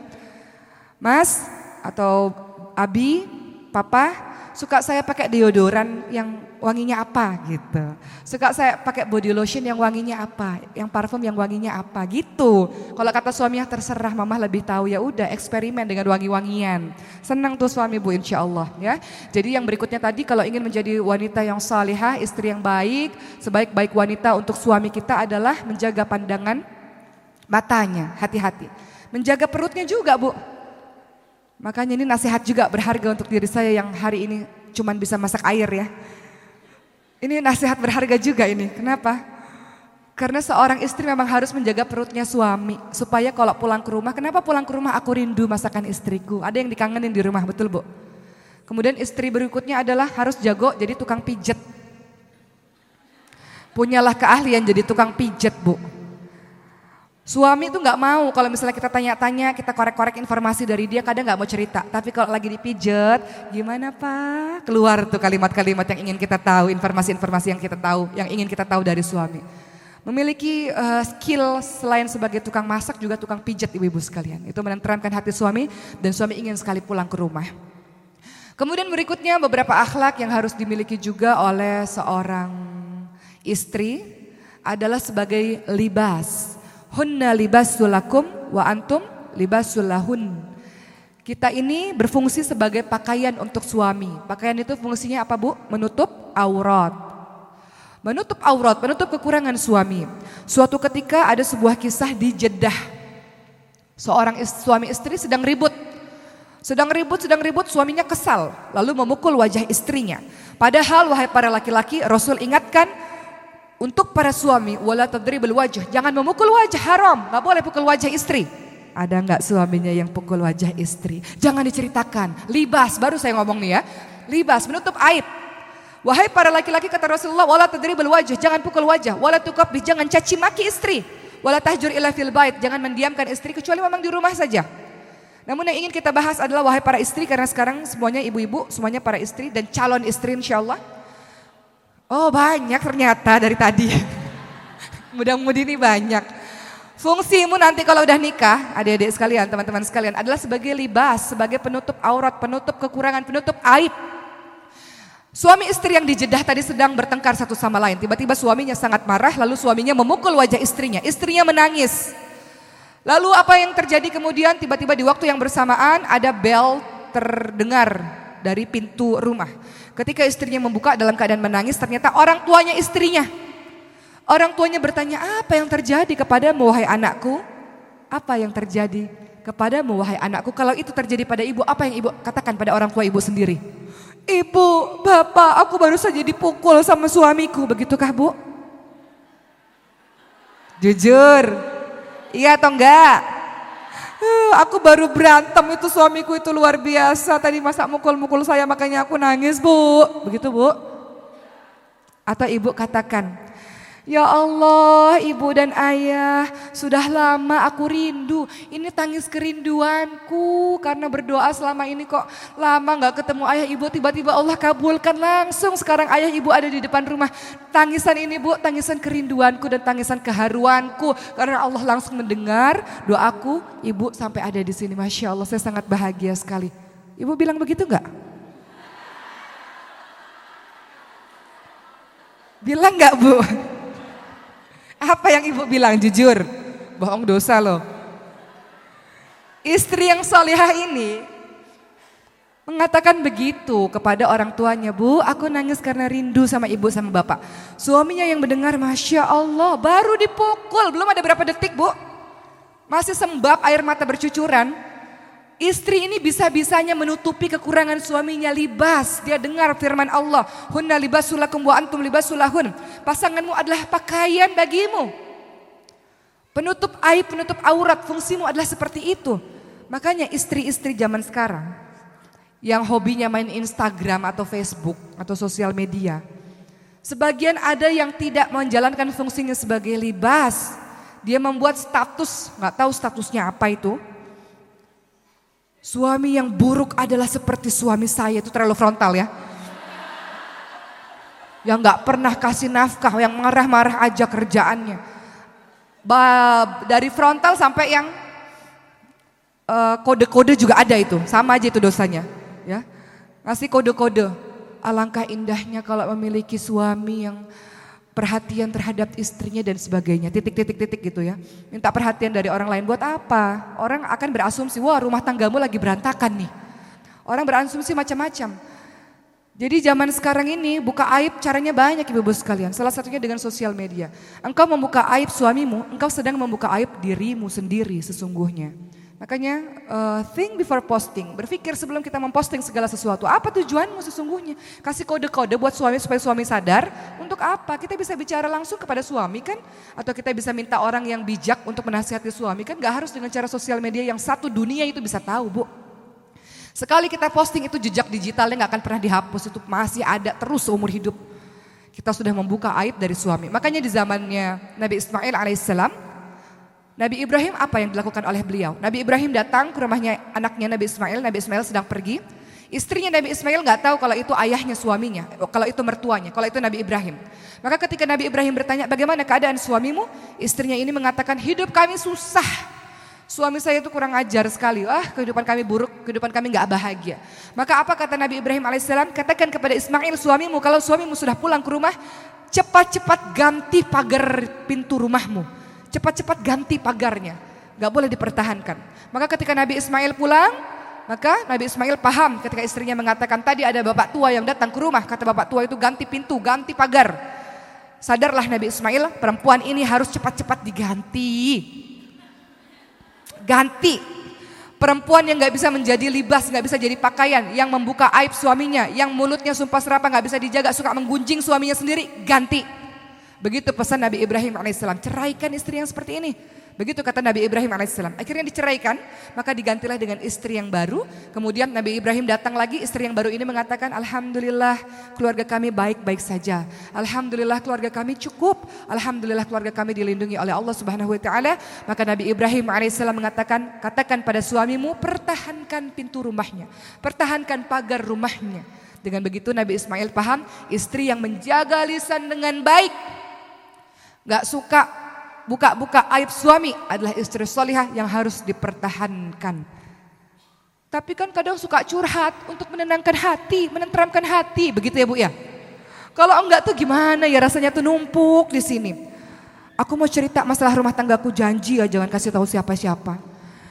Mas atau Abi, Papa, suka saya pakai deodoran yang wanginya apa gitu. Suka saya pakai body lotion yang wanginya apa, yang parfum yang wanginya apa gitu. Kalau kata suaminya terserah mama lebih tahu ya udah eksperimen dengan wangi-wangian. Senang tuh suami bu insya Allah ya. Jadi yang berikutnya tadi kalau ingin menjadi wanita yang salihah, istri yang baik, sebaik-baik wanita untuk suami kita adalah menjaga pandangan matanya, hati-hati. Menjaga perutnya juga bu, Makanya ini nasihat juga berharga untuk diri saya yang hari ini cuman bisa masak air ya. Ini nasihat berharga juga ini. Kenapa? Karena seorang istri memang harus menjaga perutnya suami supaya kalau pulang ke rumah, kenapa pulang ke rumah aku rindu masakan istriku? Ada yang dikangenin di rumah, betul Bu? Kemudian istri berikutnya adalah harus jago jadi tukang pijet. Punyalah keahlian jadi tukang pijet, Bu. Suami itu nggak mau kalau misalnya kita tanya-tanya, kita korek-korek informasi dari dia, kadang nggak mau cerita. Tapi kalau lagi dipijet, gimana pak? Keluar tuh kalimat-kalimat yang ingin kita tahu, informasi-informasi yang kita tahu, yang ingin kita tahu dari suami. Memiliki uh, skill selain sebagai tukang masak juga tukang pijet ibu-ibu sekalian. Itu menenteramkan hati suami dan suami ingin sekali pulang ke rumah. Kemudian berikutnya beberapa akhlak yang harus dimiliki juga oleh seorang istri adalah sebagai libas Hunna libasulakum wa antum libasulahun. Kita ini berfungsi sebagai pakaian untuk suami. Pakaian itu fungsinya apa bu? Menutup aurat. Menutup aurat, menutup kekurangan suami. Suatu ketika ada sebuah kisah di Jeddah. Seorang ist suami istri sedang ribut. Sedang ribut, sedang ribut, suaminya kesal. Lalu memukul wajah istrinya. Padahal wahai para laki-laki, Rasul ingatkan untuk para suami, wala tadribul wajah, jangan memukul wajah haram, nggak boleh pukul wajah istri. Ada nggak suaminya yang pukul wajah istri? Jangan diceritakan. Libas, baru saya ngomong nih ya. Libas, menutup aib. Wahai para laki-laki kata Rasulullah, wala tadribul wajah, jangan pukul wajah, wala tukabbi, jangan caci maki istri. Wala tahjur ila fil bait, jangan mendiamkan istri kecuali memang di rumah saja. Namun yang ingin kita bahas adalah wahai para istri karena sekarang semuanya ibu-ibu, semuanya para istri dan calon istri insya Allah. Oh banyak ternyata dari tadi. Mudah-mudi ini banyak. Fungsimu nanti kalau udah nikah, adik-adik sekalian, teman-teman sekalian, adalah sebagai libas, sebagai penutup aurat, penutup kekurangan, penutup aib. Suami istri yang dijedah tadi sedang bertengkar satu sama lain. Tiba-tiba suaminya sangat marah, lalu suaminya memukul wajah istrinya. Istrinya menangis. Lalu apa yang terjadi kemudian? Tiba-tiba di waktu yang bersamaan ada bel terdengar dari pintu rumah. Ketika istrinya membuka dalam keadaan menangis, ternyata orang tuanya istrinya. Orang tuanya bertanya, apa yang terjadi kepadamu wahai anakku? Apa yang terjadi kepadamu wahai anakku? Kalau itu terjadi pada ibu, apa yang ibu katakan pada orang tua ibu sendiri? Ibu, bapak, aku baru saja dipukul sama suamiku. Begitukah bu? Jujur, iya atau enggak? Uh, aku baru berantem itu suamiku itu luar biasa. Tadi masa mukul-mukul saya makanya aku nangis bu. Begitu bu? Atau ibu katakan, Ya Allah, ibu dan ayah, sudah lama aku rindu. Ini tangis kerinduanku karena berdoa selama ini kok lama gak ketemu ayah ibu. Tiba-tiba Allah kabulkan langsung sekarang ayah ibu ada di depan rumah. Tangisan ini bu, tangisan kerinduanku dan tangisan keharuanku. Karena Allah langsung mendengar doaku, ibu sampai ada di sini. Masya Allah, saya sangat bahagia sekali. Ibu bilang begitu gak? Bilang gak bu? Apa yang ibu bilang jujur? Bohong dosa loh. Istri yang solihah ini mengatakan begitu kepada orang tuanya, Bu, aku nangis karena rindu sama ibu sama bapak. Suaminya yang mendengar, Masya Allah, baru dipukul, belum ada berapa detik, Bu. Masih sembab air mata bercucuran. Istri ini bisa-bisanya menutupi kekurangan suaminya libas. Dia dengar firman Allah. Hunna libasulakum wa antum libasulahun. Pasanganmu adalah pakaian bagimu. Penutup aib, penutup aurat, fungsimu adalah seperti itu. Makanya istri-istri zaman sekarang yang hobinya main Instagram atau Facebook atau sosial media. Sebagian ada yang tidak menjalankan fungsinya sebagai libas. Dia membuat status, nggak tahu statusnya apa itu Suami yang buruk adalah seperti suami saya itu terlalu frontal ya. Yang gak pernah kasih nafkah, yang marah-marah aja kerjaannya. Ba dari frontal sampai yang eh, kode-kode uh, juga ada itu, sama aja itu dosanya. Ya, ngasih kode-kode. Alangkah indahnya kalau memiliki suami yang perhatian terhadap istrinya dan sebagainya. Titik-titik-titik gitu ya. Minta perhatian dari orang lain buat apa? Orang akan berasumsi, wah rumah tanggamu lagi berantakan nih. Orang berasumsi macam-macam. Jadi zaman sekarang ini buka aib caranya banyak ibu-ibu sekalian. Salah satunya dengan sosial media. Engkau membuka aib suamimu, engkau sedang membuka aib dirimu sendiri sesungguhnya. Makanya uh, think before posting, berpikir sebelum kita memposting segala sesuatu. Apa tujuanmu sesungguhnya? Kasih kode-kode buat suami supaya suami sadar. Untuk apa? Kita bisa bicara langsung kepada suami kan? Atau kita bisa minta orang yang bijak untuk menasihati suami kan? Gak harus dengan cara sosial media yang satu dunia itu bisa tahu bu. Sekali kita posting itu jejak digitalnya gak akan pernah dihapus. Itu masih ada terus seumur hidup. Kita sudah membuka aib dari suami. Makanya di zamannya Nabi Ismail alaihissalam Nabi Ibrahim apa yang dilakukan oleh beliau? Nabi Ibrahim datang ke rumahnya anaknya Nabi Ismail. Nabi Ismail sedang pergi. Istrinya Nabi Ismail nggak tahu kalau itu ayahnya suaminya, kalau itu mertuanya, kalau itu Nabi Ibrahim. Maka ketika Nabi Ibrahim bertanya, bagaimana keadaan suamimu? Istrinya ini mengatakan, hidup kami susah. Suami saya itu kurang ajar sekali. Wah, kehidupan kami buruk, kehidupan kami nggak bahagia. Maka apa kata Nabi Ibrahim alaihissalam? Katakan kepada Ismail suamimu, kalau suamimu sudah pulang ke rumah, cepat-cepat ganti pagar pintu rumahmu cepat-cepat ganti pagarnya. Gak boleh dipertahankan. Maka ketika Nabi Ismail pulang, maka Nabi Ismail paham ketika istrinya mengatakan tadi ada bapak tua yang datang ke rumah. Kata bapak tua itu ganti pintu, ganti pagar. Sadarlah Nabi Ismail perempuan ini harus cepat-cepat diganti. Ganti. Perempuan yang gak bisa menjadi libas, gak bisa jadi pakaian, yang membuka aib suaminya, yang mulutnya sumpah serapah gak bisa dijaga, suka menggunjing suaminya sendiri, ganti. Begitu pesan Nabi Ibrahim alaihissalam, ceraikan istri yang seperti ini. Begitu kata Nabi Ibrahim alaihissalam. Akhirnya diceraikan, maka digantilah dengan istri yang baru. Kemudian Nabi Ibrahim datang lagi, istri yang baru ini mengatakan, Alhamdulillah keluarga kami baik-baik saja. Alhamdulillah keluarga kami cukup. Alhamdulillah keluarga kami dilindungi oleh Allah Subhanahu Wa Taala. Maka Nabi Ibrahim alaihissalam mengatakan, katakan pada suamimu, pertahankan pintu rumahnya, pertahankan pagar rumahnya. Dengan begitu Nabi Ismail paham, istri yang menjaga lisan dengan baik Gak suka buka-buka aib suami adalah istri solihah yang harus dipertahankan. Tapi kan kadang suka curhat untuk menenangkan hati, menenteramkan hati, begitu ya Bu ya. Kalau enggak tuh gimana ya rasanya tuh numpuk di sini. Aku mau cerita masalah rumah tanggaku janji ya jangan kasih tahu siapa-siapa.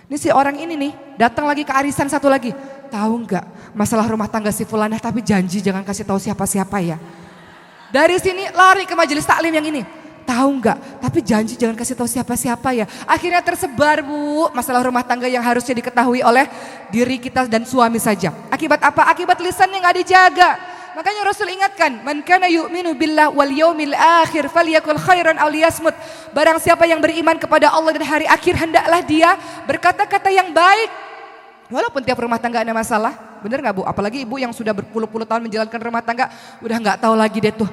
Ini si orang ini nih datang lagi ke arisan satu lagi. Tahu enggak masalah rumah tangga si Fulanah tapi janji jangan kasih tahu siapa-siapa ya. Dari sini lari ke majelis taklim yang ini tahu nggak? Tapi janji jangan kasih tahu siapa-siapa ya. Akhirnya tersebar bu, masalah rumah tangga yang harusnya diketahui oleh diri kita dan suami saja. Akibat apa? Akibat lisan yang nggak dijaga. Makanya Rasul ingatkan, "Man kana yu'minu billah wal yaumil akhir falyakul khairan aw liyasmut." Barang siapa yang beriman kepada Allah dan hari akhir hendaklah dia berkata-kata yang baik. Walaupun tiap rumah tangga ada masalah, benar nggak bu? Apalagi ibu yang sudah berpuluh-puluh tahun menjalankan rumah tangga, udah nggak tahu lagi deh tuh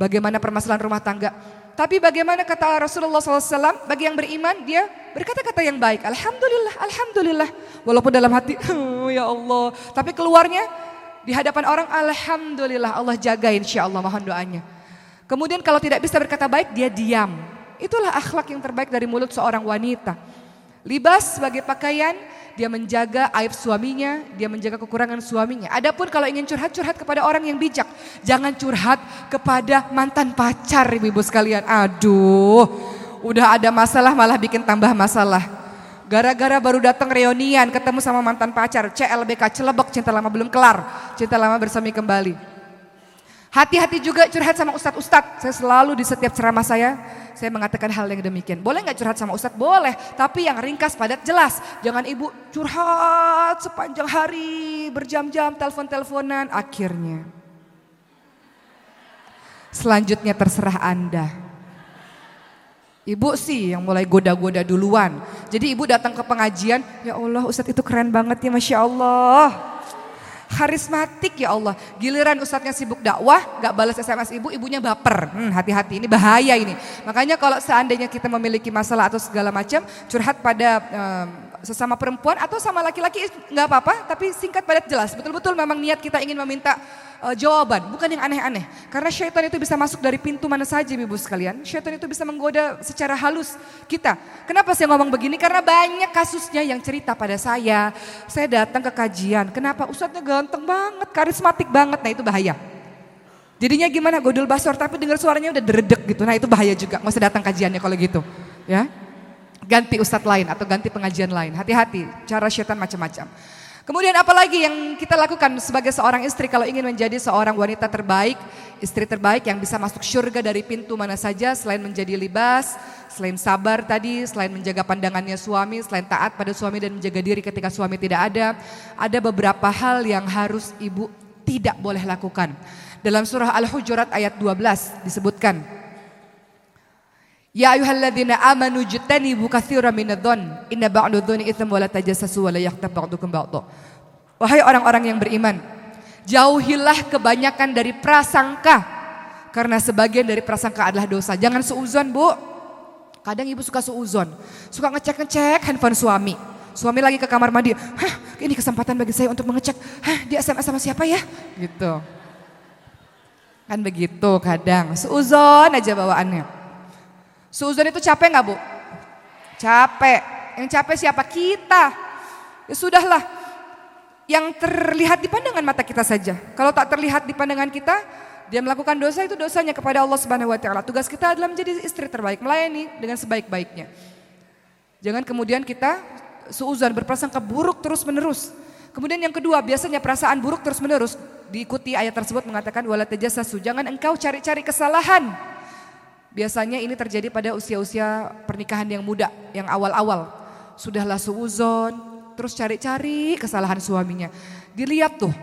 bagaimana permasalahan rumah tangga. Tapi bagaimana kata Rasulullah SAW, bagi yang beriman dia berkata-kata yang baik. Alhamdulillah, Alhamdulillah. Walaupun dalam hati, ya Allah. Tapi keluarnya di hadapan orang, Alhamdulillah Allah jaga insya Allah mohon doanya. Kemudian kalau tidak bisa berkata baik, dia diam. Itulah akhlak yang terbaik dari mulut seorang wanita. Libas sebagai pakaian, dia menjaga aib suaminya, dia menjaga kekurangan suaminya. Adapun kalau ingin curhat, curhat kepada orang yang bijak. Jangan curhat kepada mantan pacar ibu-ibu sekalian. Aduh, udah ada masalah malah bikin tambah masalah. Gara-gara baru datang reunian ketemu sama mantan pacar, CLBK celebek cinta lama belum kelar, cinta lama bersama kembali. Hati-hati juga curhat sama ustadz-ustadz. Saya selalu di setiap ceramah saya, saya mengatakan hal yang demikian. Boleh nggak curhat sama ustadz? Boleh. Tapi yang ringkas, padat, jelas. Jangan ibu curhat sepanjang hari, berjam-jam, telepon-teleponan. Akhirnya. Selanjutnya terserah Anda. Ibu sih yang mulai goda-goda duluan. Jadi ibu datang ke pengajian, ya Allah Ustadz itu keren banget ya Masya Allah karismatik ya Allah. Giliran ustadznya sibuk dakwah, gak balas SMS ibu, ibunya baper. Hmm, hati-hati, ini bahaya ini. Makanya kalau seandainya kita memiliki masalah atau segala macam, curhat pada um, sesama perempuan atau sama laki-laki nggak apa-apa, tapi singkat padat jelas. Betul-betul memang niat kita ingin meminta uh, jawaban, bukan yang aneh-aneh. Karena syaitan itu bisa masuk dari pintu mana saja ibu sekalian. Syaitan itu bisa menggoda secara halus kita. Kenapa saya ngomong begini? Karena banyak kasusnya yang cerita pada saya. Saya datang ke kajian, kenapa ustadznya ganteng banget, karismatik banget, nah itu bahaya. Jadinya gimana godul basor tapi dengar suaranya udah deredek gitu. Nah itu bahaya juga. Nggak usah datang kajiannya kalau gitu. Ya ganti ustadz lain atau ganti pengajian lain. Hati-hati, cara syaitan macam-macam. Kemudian apalagi yang kita lakukan sebagai seorang istri kalau ingin menjadi seorang wanita terbaik istri terbaik yang bisa masuk surga dari pintu mana saja selain menjadi libas, selain sabar tadi, selain menjaga pandangannya suami, selain taat pada suami dan menjaga diri ketika suami tidak ada, ada beberapa hal yang harus ibu tidak boleh lakukan. Dalam surah Al-Hujurat ayat 12 disebutkan, Ya ayuhalladzina amanu jtanibu katsiran minadh-dhon inna ba'dadh-dhoni itsam wa la tajassasu wa la yaghtab ba'dukum. Wahai orang-orang yang beriman, jauhilah kebanyakan dari prasangka karena sebagian dari prasangka adalah dosa. Jangan seuzon, Bu. Kadang ibu suka seuzon, suka ngecek-ngecek handphone suami. Suami lagi ke kamar mandi, hah ini kesempatan bagi saya untuk mengecek, hah dia SMS sama siapa ya? Gitu. Kan begitu kadang, seuzon aja bawaannya. Suzon itu capek nggak bu? Capek. Yang capek siapa? Kita. Ya sudahlah. Yang terlihat di pandangan mata kita saja. Kalau tak terlihat di pandangan kita, dia melakukan dosa itu dosanya kepada Allah Subhanahu wa taala. Tugas kita adalah menjadi istri terbaik, melayani dengan sebaik-baiknya. Jangan kemudian kita seuzon berprasangka buruk terus-menerus. Kemudian yang kedua, biasanya perasaan buruk terus-menerus diikuti ayat tersebut mengatakan wala tajassasu. Jangan engkau cari-cari kesalahan Biasanya ini terjadi pada usia-usia pernikahan yang muda, yang awal-awal. Sudahlah suuzon, terus cari-cari kesalahan suaminya. Dilihat tuh,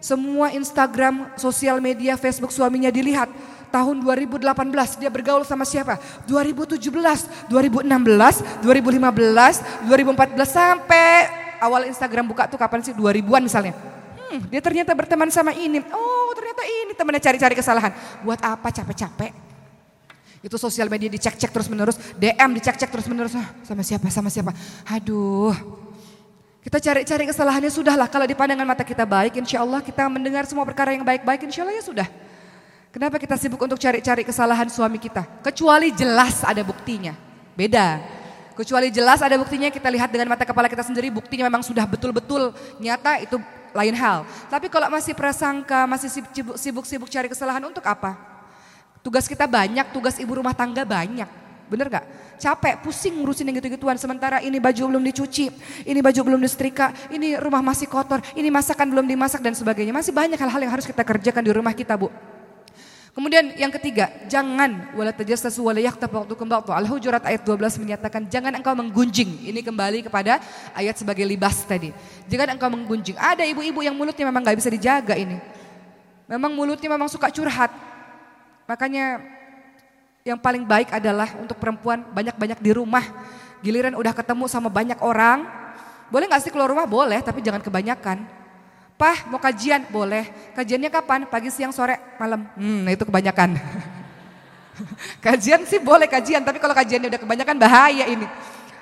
semua Instagram, sosial media, Facebook suaminya dilihat. Tahun 2018 dia bergaul sama siapa? 2017, 2016, 2015, 2014 sampai awal Instagram buka tuh kapan sih? 2000-an misalnya. Hmm, dia ternyata berteman sama ini. Oh, ternyata ini temannya cari-cari kesalahan. Buat apa capek-capek? Itu sosial media dicek-cek terus menerus, DM dicek-cek terus menerus. Ah, sama siapa, sama siapa. Aduh. Kita cari-cari kesalahannya sudahlah. Kalau di pandangan mata kita baik, insya Allah kita mendengar semua perkara yang baik-baik, insya Allah ya sudah. Kenapa kita sibuk untuk cari-cari kesalahan suami kita? Kecuali jelas ada buktinya. Beda. Kecuali jelas ada buktinya kita lihat dengan mata kepala kita sendiri buktinya memang sudah betul-betul nyata itu lain hal. Tapi kalau masih prasangka, masih sibuk-sibuk cari kesalahan untuk apa? Tugas kita banyak, tugas ibu rumah tangga banyak. Bener gak? Capek, pusing ngurusin yang gitu-gituan. Sementara ini baju belum dicuci, ini baju belum disetrika, ini rumah masih kotor, ini masakan belum dimasak dan sebagainya. Masih banyak hal-hal yang harus kita kerjakan di rumah kita bu. Kemudian yang ketiga, jangan wala tajassasu wala yaktab ba'dukum ba'dha. Al-Hujurat ayat 12 menyatakan jangan engkau menggunjing. Ini kembali kepada ayat sebagai libas tadi. Jangan engkau menggunjing. Ada ibu-ibu yang mulutnya memang gak bisa dijaga ini. Memang mulutnya memang suka curhat. Makanya yang paling baik adalah untuk perempuan banyak-banyak di rumah. Giliran udah ketemu sama banyak orang, boleh gak sih keluar rumah? Boleh, tapi jangan kebanyakan. Pah, mau kajian? Boleh. Kajiannya kapan? Pagi, siang, sore, malam. Hmm, itu kebanyakan. kajian sih boleh kajian, tapi kalau kajiannya udah kebanyakan bahaya ini.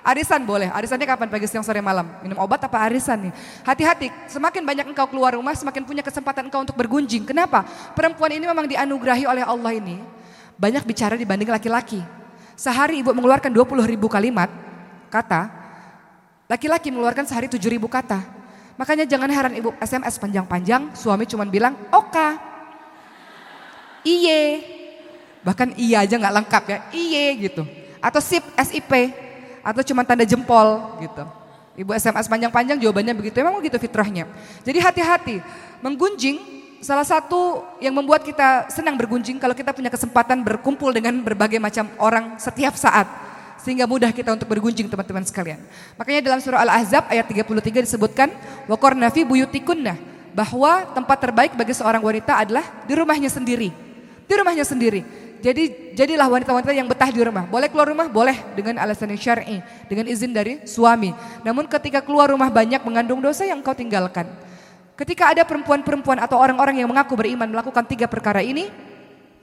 Arisan boleh, arisannya kapan? Pagi, siang, sore, malam. Minum obat apa arisan nih? Hati-hati, semakin banyak engkau keluar rumah, semakin punya kesempatan engkau untuk bergunjing. Kenapa? Perempuan ini memang dianugerahi oleh Allah ini. Banyak bicara dibanding laki-laki. Sehari ibu mengeluarkan 20 ribu kalimat, kata. Laki-laki mengeluarkan sehari 7 ribu kata. Makanya jangan heran ibu SMS panjang-panjang, suami cuma bilang, oka. Iye. Bahkan iya aja nggak lengkap ya, iye gitu. Atau sip, SIP, atau cuma tanda jempol gitu. Ibu SMS panjang-panjang jawabannya begitu, memang begitu fitrahnya. Jadi hati-hati, menggunjing salah satu yang membuat kita senang bergunjing kalau kita punya kesempatan berkumpul dengan berbagai macam orang setiap saat. Sehingga mudah kita untuk bergunjing teman-teman sekalian. Makanya dalam surah Al-Ahzab ayat 33 disebutkan, وَقَرْنَ فِي بُيُتِكُنَّ bahwa tempat terbaik bagi seorang wanita adalah di rumahnya sendiri. Di rumahnya sendiri. Jadi jadilah wanita-wanita yang betah di rumah. Boleh keluar rumah? Boleh dengan alasan yang syar'i, dengan izin dari suami. Namun ketika keluar rumah banyak mengandung dosa yang kau tinggalkan. Ketika ada perempuan-perempuan atau orang-orang yang mengaku beriman melakukan tiga perkara ini,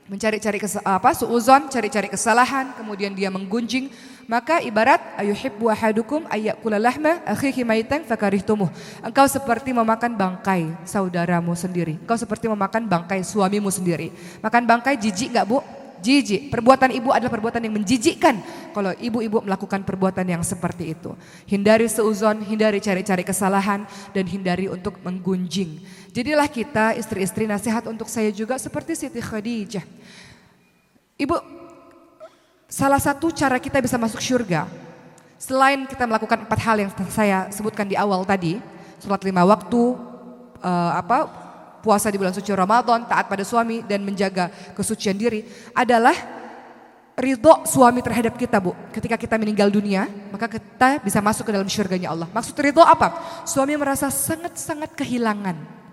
mencari-cari apa suuzon, cari-cari kesalahan, kemudian dia menggunjing, maka ibarat ayuhibbu ahadukum ayyakula lahma akhihi maitan fakarihtumuh. Engkau seperti memakan bangkai saudaramu sendiri. Engkau seperti memakan bangkai suamimu sendiri. Makan bangkai jijik enggak, Bu? Jijik. Perbuatan ibu adalah perbuatan yang menjijikkan kalau ibu-ibu melakukan perbuatan yang seperti itu. Hindari seuzon, hindari cari-cari kesalahan dan hindari untuk menggunjing. Jadilah kita istri-istri nasihat untuk saya juga seperti Siti Khadijah. Ibu, salah satu cara kita bisa masuk surga selain kita melakukan empat hal yang saya sebutkan di awal tadi, sholat lima waktu, uh, apa puasa di bulan suci Ramadan, taat pada suami dan menjaga kesucian diri adalah ridho suami terhadap kita bu. Ketika kita meninggal dunia, maka kita bisa masuk ke dalam syurganya Allah. Maksud ridho apa? Suami merasa sangat-sangat kehilangan.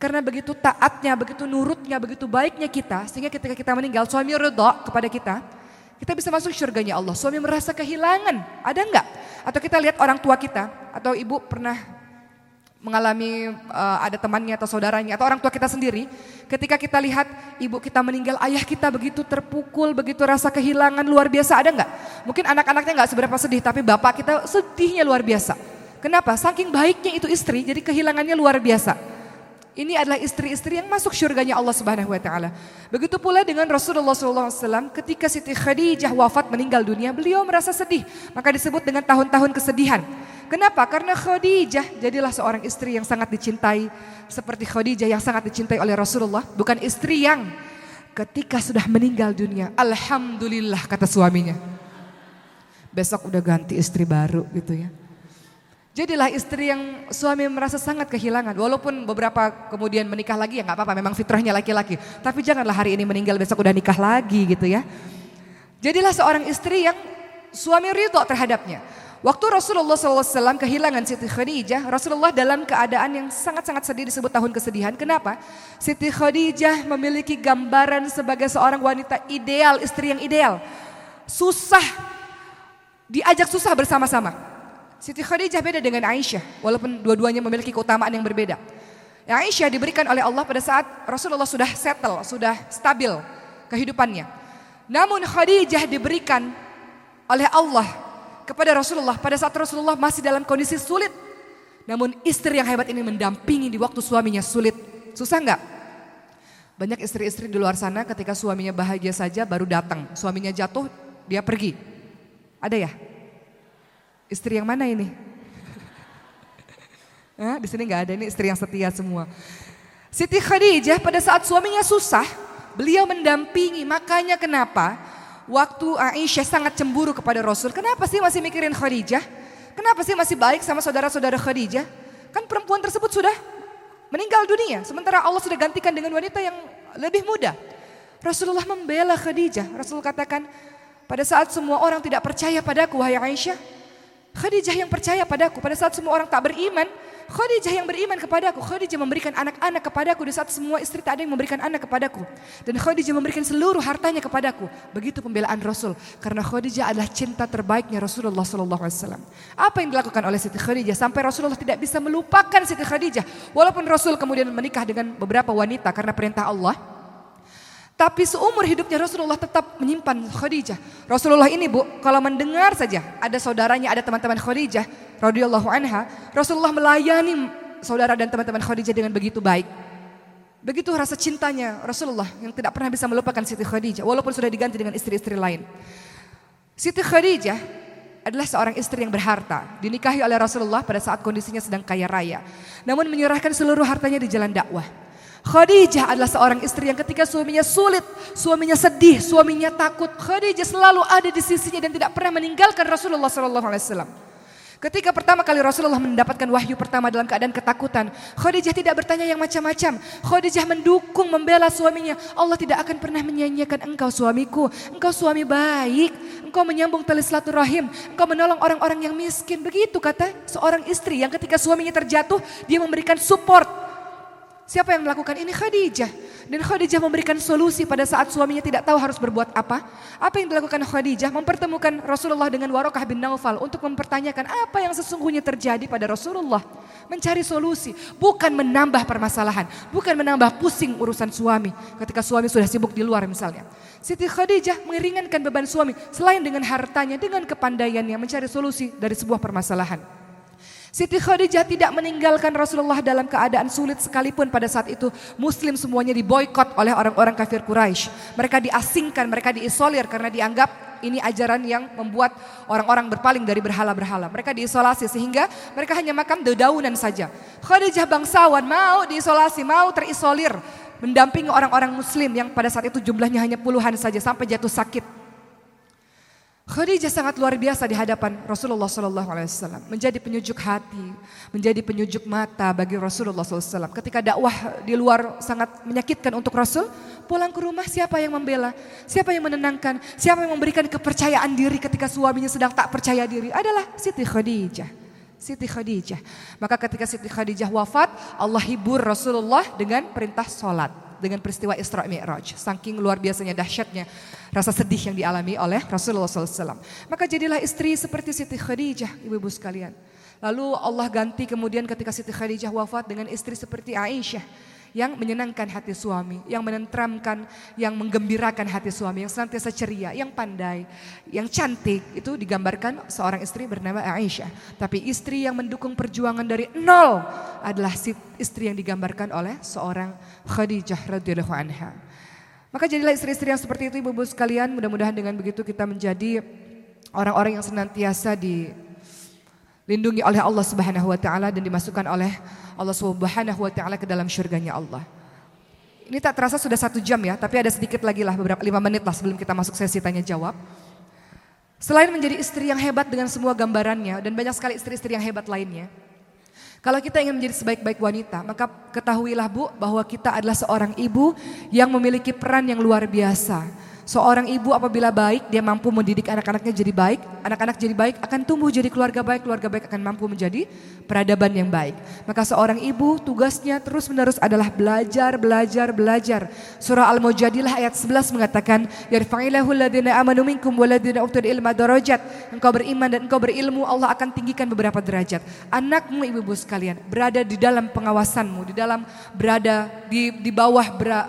Karena begitu taatnya, begitu nurutnya, begitu baiknya kita, sehingga ketika kita meninggal, suami ridho kepada kita, kita bisa masuk syurganya Allah. Suami merasa kehilangan, ada enggak? Atau kita lihat orang tua kita, atau ibu pernah mengalami uh, ada temannya atau saudaranya atau orang tua kita sendiri, ketika kita lihat ibu kita meninggal, ayah kita begitu terpukul, begitu rasa kehilangan luar biasa, ada enggak? Mungkin anak-anaknya enggak seberapa sedih, tapi bapak kita sedihnya luar biasa. Kenapa? Saking baiknya itu istri, jadi kehilangannya luar biasa. Ini adalah istri-istri yang masuk syurganya Allah Subhanahu wa taala. Begitu pula dengan Rasulullah SAW ketika Siti Khadijah wafat meninggal dunia, beliau merasa sedih. Maka disebut dengan tahun-tahun kesedihan. Kenapa? Karena Khadijah jadilah seorang istri yang sangat dicintai seperti Khadijah yang sangat dicintai oleh Rasulullah, bukan istri yang ketika sudah meninggal dunia, alhamdulillah kata suaminya. Besok udah ganti istri baru gitu ya. Jadilah istri yang suami merasa sangat kehilangan. Walaupun beberapa kemudian menikah lagi ya nggak apa-apa, memang fitrahnya laki-laki. Tapi janganlah hari ini meninggal besok udah nikah lagi gitu ya. Jadilah seorang istri yang suami ridho terhadapnya. Waktu Rasulullah SAW kehilangan Siti Khadijah, Rasulullah dalam keadaan yang sangat-sangat sedih disebut tahun kesedihan. Kenapa? Siti Khadijah memiliki gambaran sebagai seorang wanita ideal, istri yang ideal. Susah, diajak susah bersama-sama. Siti Khadijah beda dengan Aisyah, walaupun dua-duanya memiliki keutamaan yang berbeda. Yang Aisyah diberikan oleh Allah pada saat Rasulullah sudah settle, sudah stabil kehidupannya. Namun Khadijah diberikan oleh Allah kepada Rasulullah pada saat Rasulullah masih dalam kondisi sulit. Namun istri yang hebat ini mendampingi di waktu suaminya sulit. Susah nggak? Banyak istri-istri di luar sana ketika suaminya bahagia saja baru datang. Suaminya jatuh, dia pergi. Ada ya? Istri yang mana ini? Nah, di sini nggak ada ini istri yang setia semua. Siti Khadijah pada saat suaminya susah, beliau mendampingi. Makanya kenapa waktu Aisyah sangat cemburu kepada Rasul. Kenapa sih masih mikirin Khadijah? Kenapa sih masih baik sama saudara-saudara Khadijah? Kan perempuan tersebut sudah meninggal dunia. Sementara Allah sudah gantikan dengan wanita yang lebih muda. Rasulullah membela Khadijah. Rasul katakan, pada saat semua orang tidak percaya padaku, wahai Aisyah, Khadijah yang percaya padaku pada saat semua orang tak beriman. Khadijah yang beriman kepadaku. Khadijah memberikan anak-anak kepadaku di saat semua istri tak ada yang memberikan anak kepadaku. Dan Khadijah memberikan seluruh hartanya kepadaku. Begitu pembelaan Rasul. Karena Khadijah adalah cinta terbaiknya Rasulullah SAW. Apa yang dilakukan oleh Siti Khadijah sampai Rasulullah tidak bisa melupakan Siti Khadijah. Walaupun Rasul kemudian menikah dengan beberapa wanita karena perintah Allah. Tapi seumur hidupnya Rasulullah tetap menyimpan Khadijah. Rasulullah ini bu, kalau mendengar saja ada saudaranya, ada teman-teman Khadijah, radhiyallahu anha, Rasulullah melayani saudara dan teman-teman Khadijah dengan begitu baik. Begitu rasa cintanya Rasulullah yang tidak pernah bisa melupakan Siti Khadijah, walaupun sudah diganti dengan istri-istri lain. Siti Khadijah adalah seorang istri yang berharta, dinikahi oleh Rasulullah pada saat kondisinya sedang kaya raya. Namun menyerahkan seluruh hartanya di jalan dakwah. Khadijah adalah seorang istri yang ketika suaminya sulit, suaminya sedih, suaminya takut, Khadijah selalu ada di sisinya dan tidak pernah meninggalkan Rasulullah SAW. Ketika pertama kali Rasulullah mendapatkan wahyu pertama dalam keadaan ketakutan, Khadijah tidak bertanya yang macam-macam. Khadijah mendukung, membela suaminya. Allah tidak akan pernah menyanyiakan engkau suamiku. Engkau suami baik. Engkau menyambung tali silaturahim. Engkau menolong orang-orang yang miskin. Begitu kata seorang istri yang ketika suaminya terjatuh, dia memberikan support Siapa yang melakukan ini? Khadijah. Dan Khadijah memberikan solusi pada saat suaminya tidak tahu harus berbuat apa. Apa yang dilakukan Khadijah? Mempertemukan Rasulullah dengan Warokah bin Naufal untuk mempertanyakan apa yang sesungguhnya terjadi pada Rasulullah. Mencari solusi, bukan menambah permasalahan, bukan menambah pusing urusan suami ketika suami sudah sibuk di luar misalnya. Siti Khadijah meringankan beban suami selain dengan hartanya, dengan kepandaiannya mencari solusi dari sebuah permasalahan. Siti Khadijah tidak meninggalkan Rasulullah dalam keadaan sulit sekalipun pada saat itu muslim semuanya diboykot oleh orang-orang kafir Quraisy. Mereka diasingkan, mereka diisolir karena dianggap ini ajaran yang membuat orang-orang berpaling dari berhala-berhala. Mereka diisolasi sehingga mereka hanya makan dedaunan saja. Khadijah bangsawan mau diisolasi, mau terisolir. Mendampingi orang-orang muslim yang pada saat itu jumlahnya hanya puluhan saja sampai jatuh sakit. Khadijah sangat luar biasa di hadapan Rasulullah Wasallam, menjadi penyujuk hati, menjadi penyujuk mata bagi Rasulullah SAW. Ketika dakwah di luar sangat menyakitkan untuk Rasul, pulang ke rumah siapa yang membela, siapa yang menenangkan, siapa yang memberikan kepercayaan diri ketika suaminya sedang tak percaya diri adalah Siti Khadijah. Siti Khadijah. Maka ketika Siti Khadijah wafat, Allah hibur Rasulullah dengan perintah sholat dengan peristiwa Isra Mi'raj. Saking luar biasanya dahsyatnya rasa sedih yang dialami oleh Rasulullah SAW. Maka jadilah istri seperti Siti Khadijah, ibu-ibu sekalian. Lalu Allah ganti kemudian ketika Siti Khadijah wafat dengan istri seperti Aisyah yang menyenangkan hati suami, yang menentramkan, yang menggembirakan hati suami, yang senantiasa ceria, yang pandai, yang cantik. Itu digambarkan seorang istri bernama Aisyah. Tapi istri yang mendukung perjuangan dari nol adalah istri yang digambarkan oleh seorang Khadijah radhiyallahu anha. Maka jadilah istri-istri yang seperti itu ibu-ibu sekalian, mudah-mudahan dengan begitu kita menjadi orang-orang yang senantiasa dilindungi oleh Allah Subhanahu wa taala dan dimasukkan oleh Allah Subhanahu wa taala ke dalam syurganya Allah. Ini tak terasa sudah satu jam ya, tapi ada sedikit lagi lah beberapa lima menit lah sebelum kita masuk sesi tanya jawab. Selain menjadi istri yang hebat dengan semua gambarannya dan banyak sekali istri-istri yang hebat lainnya. Kalau kita ingin menjadi sebaik-baik wanita, maka ketahuilah Bu bahwa kita adalah seorang ibu yang memiliki peran yang luar biasa Seorang ibu apabila baik, dia mampu mendidik anak-anaknya jadi baik. Anak-anak jadi baik akan tumbuh jadi keluarga baik. Keluarga baik akan mampu menjadi peradaban yang baik. Maka seorang ibu tugasnya terus menerus adalah belajar, belajar, belajar. Surah Al-Mujadilah ayat 11 mengatakan, Yarfa'ilahul ladina amanu minkum waladina utul ilma. Engkau beriman dan engkau berilmu, Allah akan tinggikan beberapa derajat. Anakmu ibu-ibu sekalian berada di dalam pengawasanmu, di dalam berada di, di bawah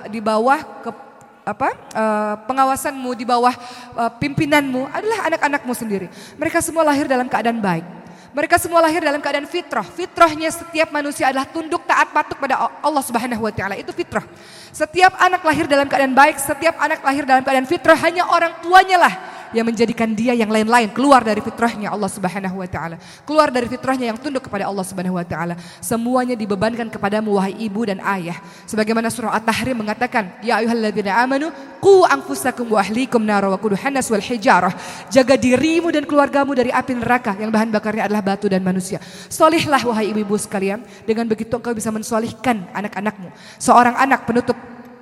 di bawah ke apa uh, pengawasanmu di bawah uh, pimpinanmu adalah anak-anakmu sendiri. Mereka semua lahir dalam keadaan baik. Mereka semua lahir dalam keadaan fitrah. Fitrahnya setiap manusia adalah tunduk taat patuh pada Allah Subhanahu wa taala. Itu fitrah. Setiap anak lahir dalam keadaan baik, setiap anak lahir dalam keadaan fitrah hanya orang tuanya lah yang menjadikan dia yang lain-lain keluar dari fitrahnya Allah Subhanahu wa taala. Keluar dari fitrahnya yang tunduk kepada Allah Subhanahu wa taala. Semuanya dibebankan kepadamu wahai ibu dan ayah. Sebagaimana surah At-Tahrim mengatakan, "Ya ayyuhalladzina amanu qu anfusakum wa ahlikum nar wa quduhan wal hijarah." Jaga dirimu dan keluargamu dari api neraka yang bahan bakarnya adalah batu dan manusia. Solihlah wahai ibu-ibu sekalian, dengan begitu engkau bisa mensolihkan anak-anakmu. Seorang anak penutup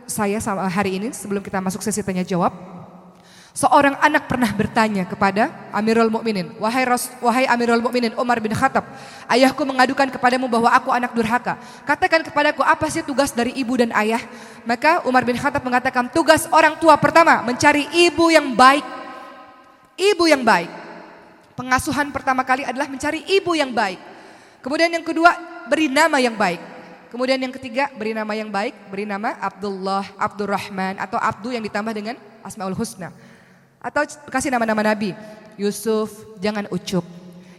saya sama hari ini sebelum kita masuk sesi tanya jawab Seorang anak pernah bertanya kepada Amirul Mukminin, "Wahai wahai Amirul Mukminin Umar bin Khattab, ayahku mengadukan kepadamu bahwa aku anak durhaka. Katakan kepadaku apa sih tugas dari ibu dan ayah?" Maka Umar bin Khattab mengatakan, "Tugas orang tua pertama mencari ibu yang baik." Ibu yang baik. Pengasuhan pertama kali adalah mencari ibu yang baik. Kemudian yang kedua, beri nama yang baik. Kemudian yang ketiga, beri nama yang baik, beri nama Abdullah, Abdurrahman atau Abdu yang ditambah dengan Asmaul Husna. Atau kasih nama-nama Nabi. Yusuf, jangan Ucup.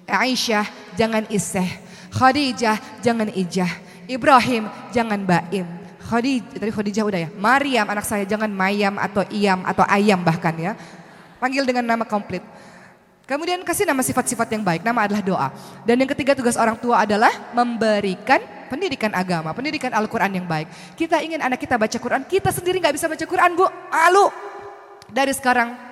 Aisyah, jangan Iseh. Khadijah, jangan Ijah. Ibrahim, jangan Baim. Khadijah, tadi Khadijah udah ya. Maryam, anak saya, jangan Mayam atau Iyam atau Ayam bahkan ya. Panggil dengan nama komplit. Kemudian kasih nama sifat-sifat yang baik, nama adalah doa. Dan yang ketiga tugas orang tua adalah memberikan pendidikan agama, pendidikan Al-Quran yang baik. Kita ingin anak kita baca Quran, kita sendiri nggak bisa baca Quran bu, malu. Dari sekarang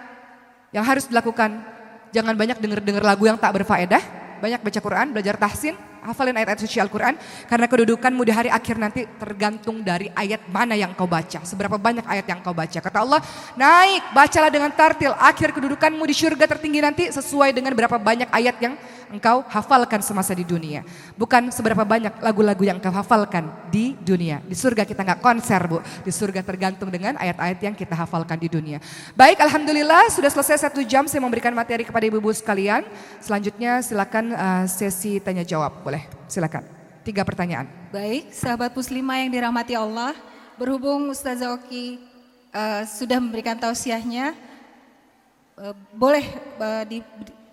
yang harus dilakukan, jangan banyak dengar-dengar lagu yang tak berfaedah, banyak baca Quran, belajar tahsin, hafalin ayat-ayat suci Al-Quran. Karena kedudukanmu di hari akhir nanti tergantung dari ayat mana yang kau baca. Seberapa banyak ayat yang kau baca. Kata Allah, naik, bacalah dengan tartil. Akhir kedudukanmu di surga tertinggi nanti sesuai dengan berapa banyak ayat yang engkau hafalkan semasa di dunia. Bukan seberapa banyak lagu-lagu yang engkau hafalkan di dunia. Di surga kita nggak konser bu. Di surga tergantung dengan ayat-ayat yang kita hafalkan di dunia. Baik, Alhamdulillah sudah selesai satu jam saya memberikan materi kepada ibu-ibu sekalian. Selanjutnya silakan uh, sesi tanya jawab boleh. Silakan. Tiga pertanyaan. Baik, sahabat muslimah yang dirahmati Allah. Berhubung Ustazah Oki uh, sudah memberikan tausiahnya, uh, boleh uh, di,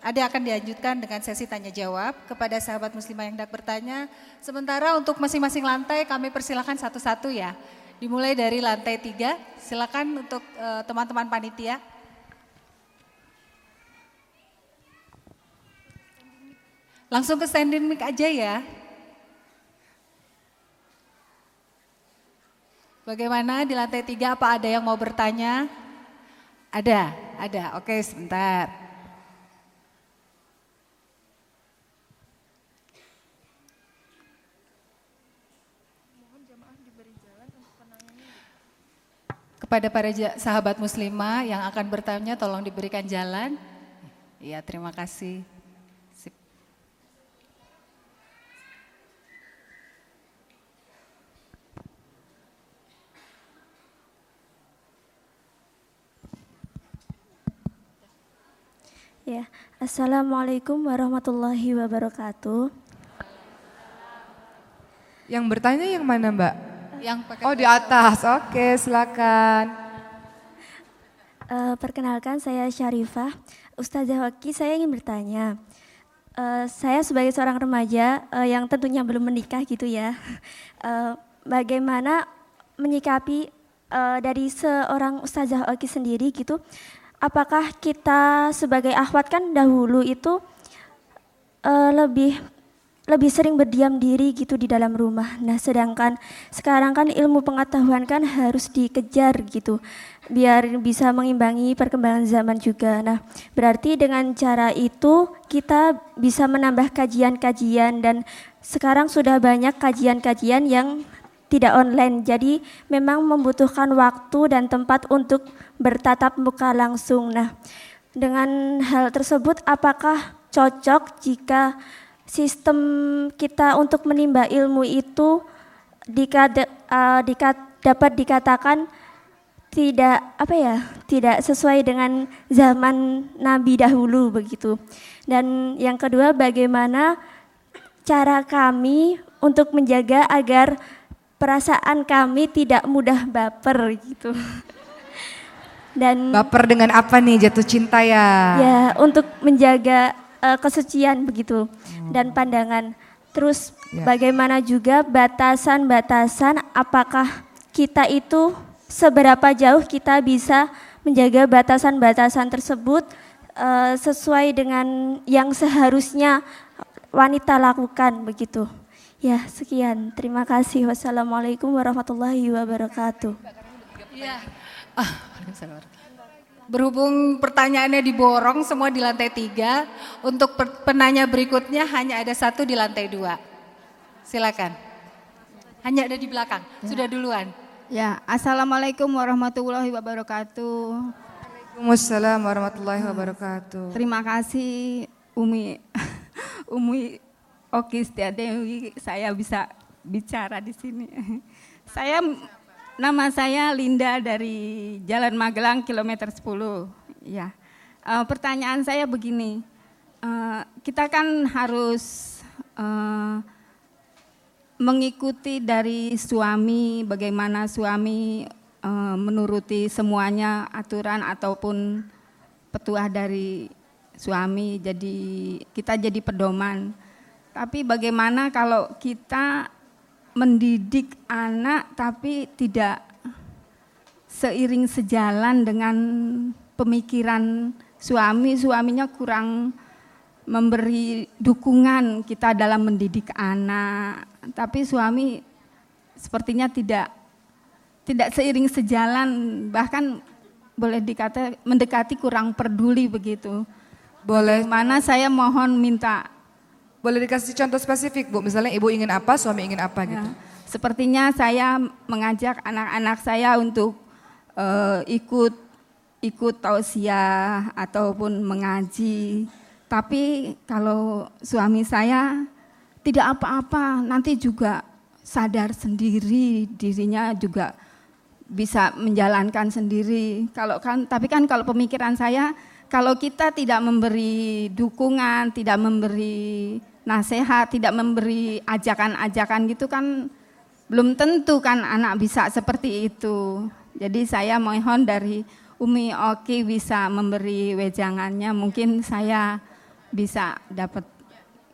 ada akan dilanjutkan dengan sesi tanya jawab kepada sahabat muslimah yang hendak bertanya. Sementara untuk masing-masing lantai kami persilakan satu-satu ya. Dimulai dari lantai tiga, silakan untuk eh, teman-teman uh, panitia. Langsung ke standing mic aja ya. Bagaimana di lantai tiga apa ada yang mau bertanya? Ada, ada. Oke sebentar. Kepada para sahabat muslimah yang akan bertanya tolong diberikan jalan. Iya terima kasih. Ya, Assalamualaikum warahmatullahi wabarakatuh. Yang bertanya yang mana Mbak? Yang pakai oh di atas, oke silakan. Uh, perkenalkan saya Syarifah. Ustazah Waki, saya ingin bertanya. Uh, saya sebagai seorang remaja uh, yang tentunya belum menikah gitu ya. Uh, bagaimana menyikapi uh, dari seorang Ustazah Waki sendiri gitu apakah kita sebagai akhwat kan dahulu itu uh, lebih lebih sering berdiam diri gitu di dalam rumah. Nah, sedangkan sekarang kan ilmu pengetahuan kan harus dikejar gitu biar bisa mengimbangi perkembangan zaman juga. Nah, berarti dengan cara itu kita bisa menambah kajian-kajian dan sekarang sudah banyak kajian-kajian yang tidak online. Jadi memang membutuhkan waktu dan tempat untuk bertatap muka langsung. Nah, dengan hal tersebut apakah cocok jika sistem kita untuk menimba ilmu itu dikada, uh, dikat, dapat dikatakan tidak apa ya tidak sesuai dengan zaman Nabi dahulu begitu dan yang kedua bagaimana cara kami untuk menjaga agar perasaan kami tidak mudah baper gitu dan baper dengan apa nih jatuh cinta ya? Ya, untuk menjaga uh, kesucian begitu hmm. dan pandangan. Terus ya. bagaimana juga batasan-batasan apakah kita itu seberapa jauh kita bisa menjaga batasan-batasan tersebut uh, sesuai dengan yang seharusnya wanita lakukan begitu. Ya, sekian. Terima kasih. Wassalamualaikum warahmatullahi wabarakatuh. Ya. Ah, Berhubung pertanyaannya diborong semua di lantai tiga, untuk penanya berikutnya hanya ada satu di lantai dua. Silakan. Hanya ada di belakang. Ya. Sudah duluan. Ya, assalamualaikum warahmatullahi wabarakatuh. Waalaikumsalam warahmatullahi wabarakatuh. Terima kasih Umi, Umi Oki Setiadewi, saya bisa bicara di sini. Saya Nama saya Linda dari Jalan Magelang kilometer 10. Ya. Uh, pertanyaan saya begini. Uh, kita kan harus uh, mengikuti dari suami bagaimana suami menuruti semuanya aturan ataupun petuah dari suami jadi kita jadi pedoman. Tapi bagaimana kalau kita mendidik anak tapi tidak seiring sejalan dengan pemikiran suami, suaminya kurang memberi dukungan kita dalam mendidik anak. Tapi suami sepertinya tidak tidak seiring sejalan, bahkan boleh dikata mendekati kurang peduli begitu. Boleh. Mana saya mohon minta boleh dikasih contoh spesifik Bu, misalnya ibu ingin apa, suami ingin apa gitu. Ya. Sepertinya saya mengajak anak-anak saya untuk uh, ikut ikut tausiah ataupun mengaji. Tapi kalau suami saya tidak apa-apa, nanti juga sadar sendiri dirinya juga bisa menjalankan sendiri. Kalau kan tapi kan kalau pemikiran saya kalau kita tidak memberi dukungan, tidak memberi nasihat, tidak memberi ajakan-ajakan gitu kan belum tentu kan anak bisa seperti itu. Jadi saya mohon dari Umi Oki bisa memberi wejangannya, mungkin saya bisa dapat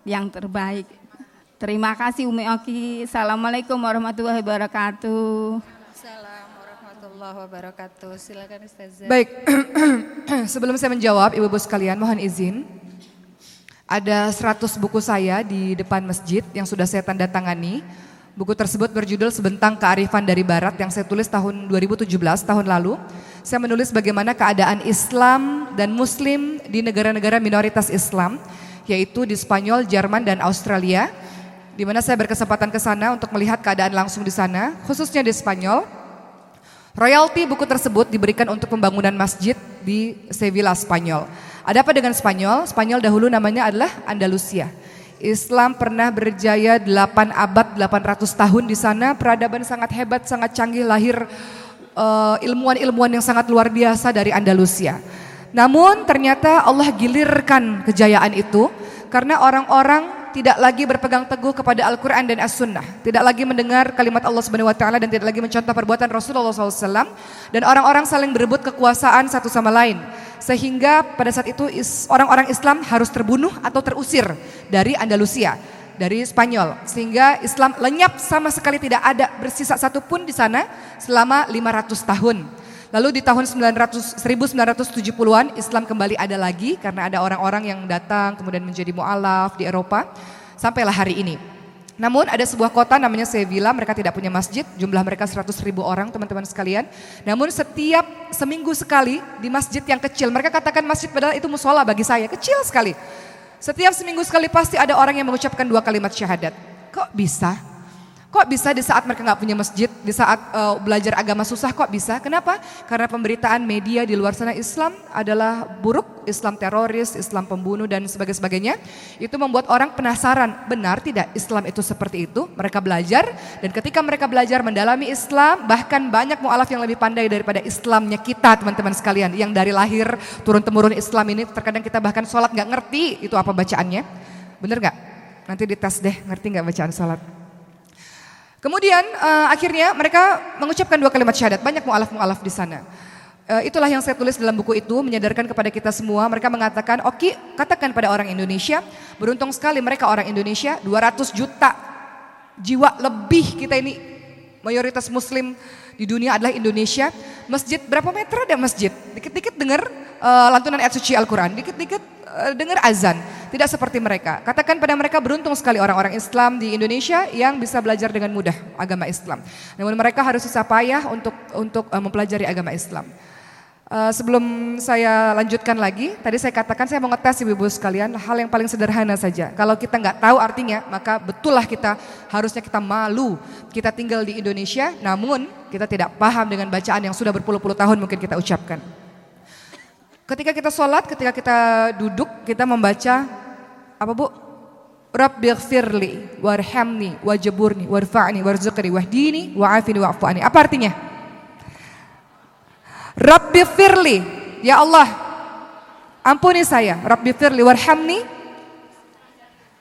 yang terbaik. Terima kasih Umi Oki. Assalamualaikum warahmatullahi wabarakatuh. Assalamualaikum warahmatullahi wabarakatuh. Silakan Ustazah. Baik, sebelum saya menjawab Ibu-ibu sekalian mohon izin ada 100 buku saya di depan masjid yang sudah saya tanda tangani. Buku tersebut berjudul Sebentang Kearifan dari Barat yang saya tulis tahun 2017, tahun lalu. Saya menulis bagaimana keadaan Islam dan Muslim di negara-negara minoritas Islam, yaitu di Spanyol, Jerman, dan Australia. Di mana saya berkesempatan ke sana untuk melihat keadaan langsung di sana, khususnya di Spanyol. Royalti buku tersebut diberikan untuk pembangunan masjid di Sevilla, Spanyol. Ada apa dengan Spanyol? Spanyol dahulu namanya adalah Andalusia. Islam pernah berjaya 8 abad 800 tahun di sana, peradaban sangat hebat, sangat canggih, lahir ilmuwan eh, ilmuwan-ilmuwan yang sangat luar biasa dari Andalusia. Namun ternyata Allah gilirkan kejayaan itu karena orang-orang tidak lagi berpegang teguh kepada Al-Quran dan As-Sunnah. Tidak lagi mendengar kalimat Allah Subhanahu Wa Taala dan tidak lagi mencontoh perbuatan Rasulullah SAW. Dan orang-orang saling berebut kekuasaan satu sama lain. Sehingga pada saat itu orang-orang Islam harus terbunuh atau terusir dari Andalusia. Dari Spanyol. Sehingga Islam lenyap sama sekali tidak ada bersisa satupun di sana selama 500 tahun. Lalu di tahun 900, 1970-an Islam kembali ada lagi karena ada orang-orang yang datang kemudian menjadi mu'alaf di Eropa sampailah hari ini. Namun ada sebuah kota namanya Sevilla, mereka tidak punya masjid, jumlah mereka 100 ribu orang teman-teman sekalian. Namun setiap seminggu sekali di masjid yang kecil, mereka katakan masjid padahal itu musola bagi saya, kecil sekali. Setiap seminggu sekali pasti ada orang yang mengucapkan dua kalimat syahadat. Kok bisa? Kok bisa di saat mereka nggak punya masjid, di saat uh, belajar agama susah kok bisa? Kenapa? Karena pemberitaan media di luar sana Islam adalah buruk, Islam teroris, Islam pembunuh dan sebagainya. Itu membuat orang penasaran, benar tidak Islam itu seperti itu? Mereka belajar dan ketika mereka belajar mendalami Islam, bahkan banyak mualaf yang lebih pandai daripada Islamnya kita teman-teman sekalian. Yang dari lahir turun temurun Islam ini terkadang kita bahkan sholat nggak ngerti itu apa bacaannya. Bener nggak? Nanti dites deh, ngerti nggak bacaan sholat? Kemudian uh, akhirnya mereka mengucapkan dua kalimat syahadat. Banyak mu'alaf-mu'alaf di sana. Uh, itulah yang saya tulis dalam buku itu, menyadarkan kepada kita semua. Mereka mengatakan, oke katakan pada orang Indonesia, beruntung sekali mereka orang Indonesia, 200 juta jiwa lebih kita ini mayoritas muslim di dunia adalah Indonesia. Masjid berapa meter ada masjid? Dikit-dikit dengar uh, lantunan ayat suci Al-Quran, dikit-dikit uh, dengar azan. Tidak seperti mereka. Katakan pada mereka beruntung sekali orang-orang Islam di Indonesia yang bisa belajar dengan mudah agama Islam. Namun mereka harus susah payah untuk untuk uh, mempelajari agama Islam. Uh, sebelum saya lanjutkan lagi, tadi saya katakan saya mau ngetes ibu-ibu sekalian hal yang paling sederhana saja. Kalau kita nggak tahu artinya, maka betullah kita harusnya kita malu. Kita tinggal di Indonesia, namun kita tidak paham dengan bacaan yang sudah berpuluh-puluh tahun mungkin kita ucapkan. Ketika kita sholat, ketika kita duduk, kita membaca apa Bu? Rabbighfirli warhamni wajaburni warfa'ni warzuqni wahdini wa'afini wa'fu'ani. Apa artinya? Rabbighfirli, ya Allah, ampuni saya. Rabbighfirli warhamni,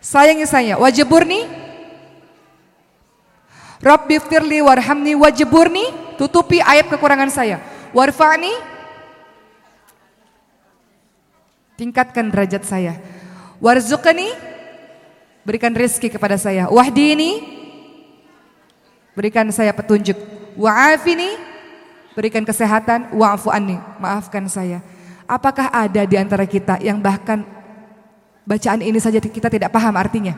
sayangi saya. Wajaburni, Rabbighfirli warhamni wajaburni, tutupi ayat kekurangan saya. Warfa'ni, tingkatkan derajat saya. Warzuqni berikan rezeki kepada saya. Wahdini berikan saya petunjuk. Wa'afini berikan kesehatan. Wa'fu anni maafkan saya. Apakah ada di antara kita yang bahkan bacaan ini saja kita tidak paham artinya?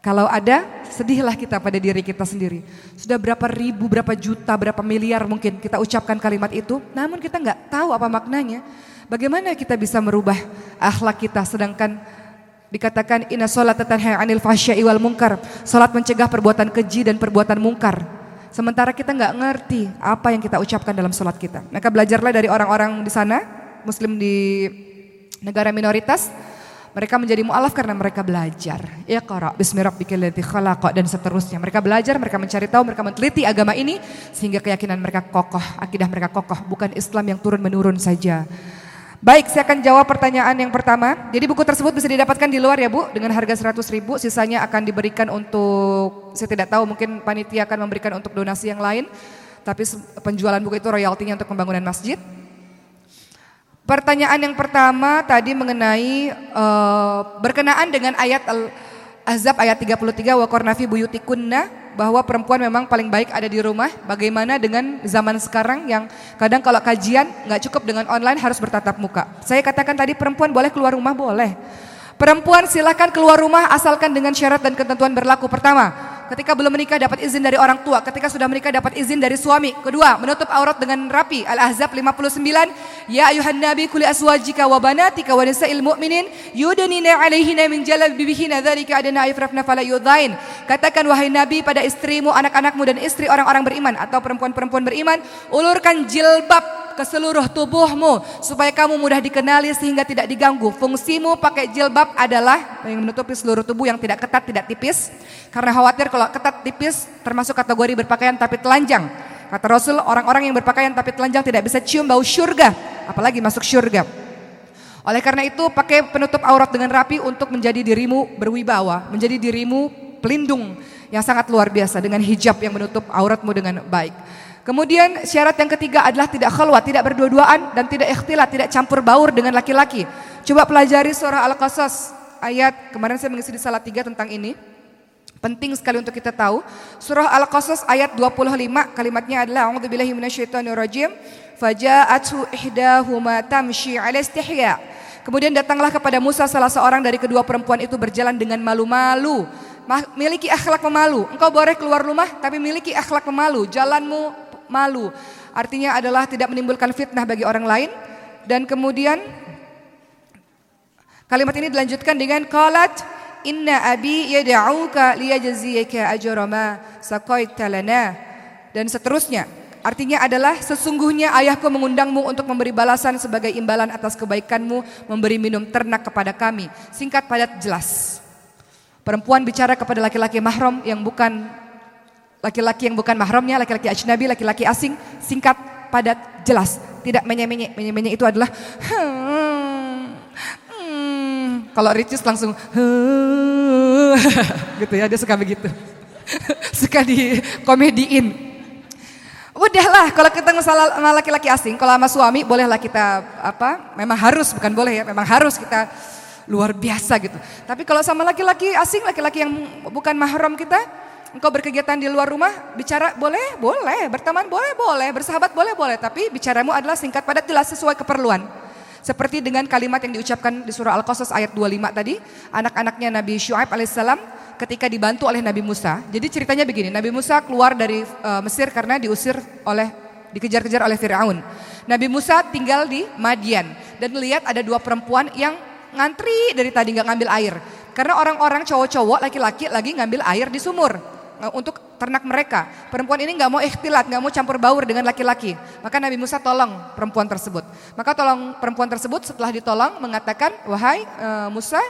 Kalau ada, sedihlah kita pada diri kita sendiri. Sudah berapa ribu, berapa juta, berapa miliar mungkin kita ucapkan kalimat itu, namun kita nggak tahu apa maknanya. Bagaimana kita bisa merubah akhlak kita sedangkan dikatakan inna sholat tanha anil fahsya'i wal munkar. Salat mencegah perbuatan keji dan perbuatan mungkar. Sementara kita nggak ngerti apa yang kita ucapkan dalam sholat kita. Maka belajarlah dari orang-orang di sana, muslim di negara minoritas, mereka menjadi mu'alaf karena mereka belajar. Iqra bismi rabbikal ladzi khalaq dan seterusnya. Mereka belajar, mereka mencari tahu, mereka meneliti agama ini sehingga keyakinan mereka kokoh, akidah mereka kokoh, bukan Islam yang turun menurun saja. Baik, saya akan jawab pertanyaan yang pertama. Jadi buku tersebut bisa didapatkan di luar ya Bu, dengan harga 100 ribu, sisanya akan diberikan untuk, saya tidak tahu mungkin panitia akan memberikan untuk donasi yang lain. Tapi penjualan buku itu royaltinya untuk pembangunan masjid. Pertanyaan yang pertama tadi mengenai uh, berkenaan dengan ayat Al-Ahzab ayat 33 wa qarnafi buyutikunna bahwa perempuan memang paling baik ada di rumah. Bagaimana dengan zaman sekarang yang kadang kalau kajian nggak cukup dengan online harus bertatap muka. Saya katakan tadi perempuan boleh keluar rumah boleh. Perempuan silakan keluar rumah asalkan dengan syarat dan ketentuan berlaku. Pertama, ketika belum menikah dapat izin dari orang tua, ketika sudah menikah dapat izin dari suami. Kedua, menutup aurat dengan rapi. Al-Ahzab 59, Ya ayuhan nabi kuli aswajika wa banatika wa nisa'il mu'minin yudanina alaihina min jalabibihina dzalika adana ayfrafna fala yudhain. Katakan wahai nabi pada istrimu, anak-anakmu dan istri orang-orang beriman atau perempuan-perempuan beriman, ulurkan jilbab ke seluruh tubuhmu supaya kamu mudah dikenali sehingga tidak diganggu. Fungsimu pakai jilbab adalah menutupi seluruh tubuh yang tidak ketat, tidak tipis. Karena khawatir kalau ketat tipis termasuk kategori berpakaian tapi telanjang. Kata Rasul, orang-orang yang berpakaian tapi telanjang tidak bisa cium bau surga, apalagi masuk surga. Oleh karena itu, pakai penutup aurat dengan rapi untuk menjadi dirimu berwibawa, menjadi dirimu pelindung yang sangat luar biasa dengan hijab yang menutup auratmu dengan baik. Kemudian syarat yang ketiga adalah tidak khalwat, tidak berdua-duaan dan tidak ikhtilat, tidak campur baur dengan laki-laki. Coba pelajari surah Al-Qasas ayat kemarin saya mengisi di salah tiga tentang ini. Penting sekali untuk kita tahu. Surah Al-Qasas ayat 25 kalimatnya adalah A'udzubillahi minasyaitonirrajim. Faja'atu ihdahuma tamshi 'ala istihya. Kemudian datanglah kepada Musa salah seorang dari kedua perempuan itu berjalan dengan malu-malu miliki akhlak pemalu. Engkau boleh keluar rumah tapi miliki akhlak pemalu. Jalanmu malu. Artinya adalah tidak menimbulkan fitnah bagi orang lain. Dan kemudian kalimat ini dilanjutkan dengan qalat inna abi yad'uka liyajziyaka ajra ma saqaita lana dan seterusnya. Artinya adalah sesungguhnya ayahku mengundangmu untuk memberi balasan sebagai imbalan atas kebaikanmu memberi minum ternak kepada kami. Singkat padat jelas. Perempuan bicara kepada laki-laki mahram yang bukan laki-laki yang bukan mahramnya, laki-laki ajnabi, laki-laki asing, singkat, padat, jelas, tidak menye-menye. Itu adalah hmm, hmm. kalau Ricis langsung hmm, gitu ya, dia suka begitu. suka di komediin. Udahlah, kalau kita masalah sama laki-laki asing, kalau sama suami bolehlah kita apa? Memang harus, bukan boleh ya, memang harus kita luar biasa gitu. Tapi kalau sama laki-laki asing, laki-laki yang bukan mahram kita, Engkau berkegiatan di luar rumah, bicara boleh, boleh, berteman boleh, boleh, bersahabat boleh, boleh, tapi bicaramu adalah singkat padat jelas sesuai keperluan. Seperti dengan kalimat yang diucapkan di surah Al-Qasas ayat 25 tadi, anak-anaknya Nabi Syuaib alaihissalam ketika dibantu oleh Nabi Musa. Jadi ceritanya begini, Nabi Musa keluar dari uh, Mesir karena diusir oleh dikejar-kejar oleh Firaun. Nabi Musa tinggal di Madian dan melihat ada dua perempuan yang ngantri dari tadi nggak ngambil air. Karena orang-orang cowok-cowok laki-laki lagi ngambil air di sumur. Eh, untuk ternak mereka. Perempuan ini nggak mau ikhtilat, nggak mau campur baur dengan laki-laki. Maka Nabi Musa tolong perempuan tersebut. Maka tolong perempuan tersebut setelah ditolong mengatakan, wahai uh, Musa,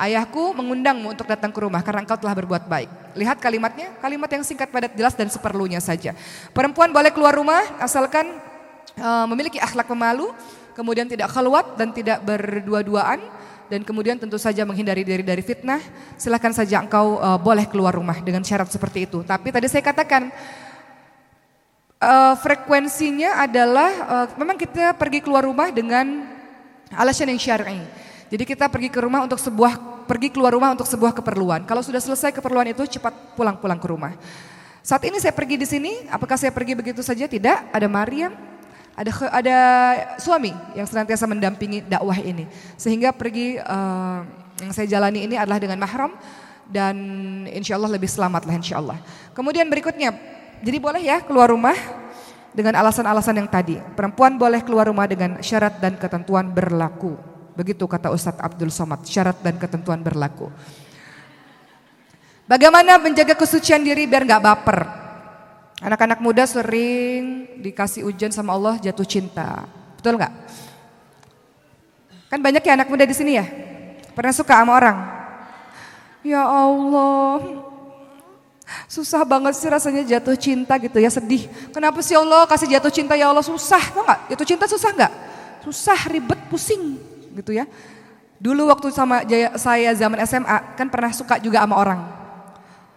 ayahku mengundangmu untuk datang ke rumah karena engkau telah berbuat baik. Lihat kalimatnya, kalimat yang singkat padat jelas dan seperlunya saja. Perempuan boleh keluar rumah asalkan uh, memiliki akhlak pemalu, kemudian tidak keluar dan tidak berdua-duaan dan kemudian tentu saja menghindari diri dari fitnah, silahkan saja engkau uh, boleh keluar rumah dengan syarat seperti itu. Tapi tadi saya katakan uh, frekuensinya adalah uh, memang kita pergi keluar rumah dengan alasan yang syar'i. Jadi kita pergi ke rumah untuk sebuah pergi keluar rumah untuk sebuah keperluan. Kalau sudah selesai keperluan itu cepat pulang-pulang ke rumah. Saat ini saya pergi di sini, apakah saya pergi begitu saja? Tidak. Ada Maryam, ada ada suami yang senantiasa mendampingi dakwah ini sehingga pergi uh, yang saya jalani ini adalah dengan mahram dan insya Allah lebih selamat lah insya Allah. Kemudian berikutnya, jadi boleh ya keluar rumah dengan alasan-alasan yang tadi. Perempuan boleh keluar rumah dengan syarat dan ketentuan berlaku. Begitu kata Ustadz Abdul Somad, syarat dan ketentuan berlaku. Bagaimana menjaga kesucian diri biar nggak baper? Anak-anak muda sering dikasih ujian sama Allah jatuh cinta. Betul nggak? Kan banyak ya anak muda di sini ya? Pernah suka sama orang? Ya Allah, susah banget sih rasanya jatuh cinta gitu ya sedih. Kenapa sih Allah kasih jatuh cinta ya Allah susah, tau nggak? Jatuh cinta susah nggak? Susah, ribet, pusing gitu ya. Dulu waktu sama saya zaman SMA kan pernah suka juga sama orang.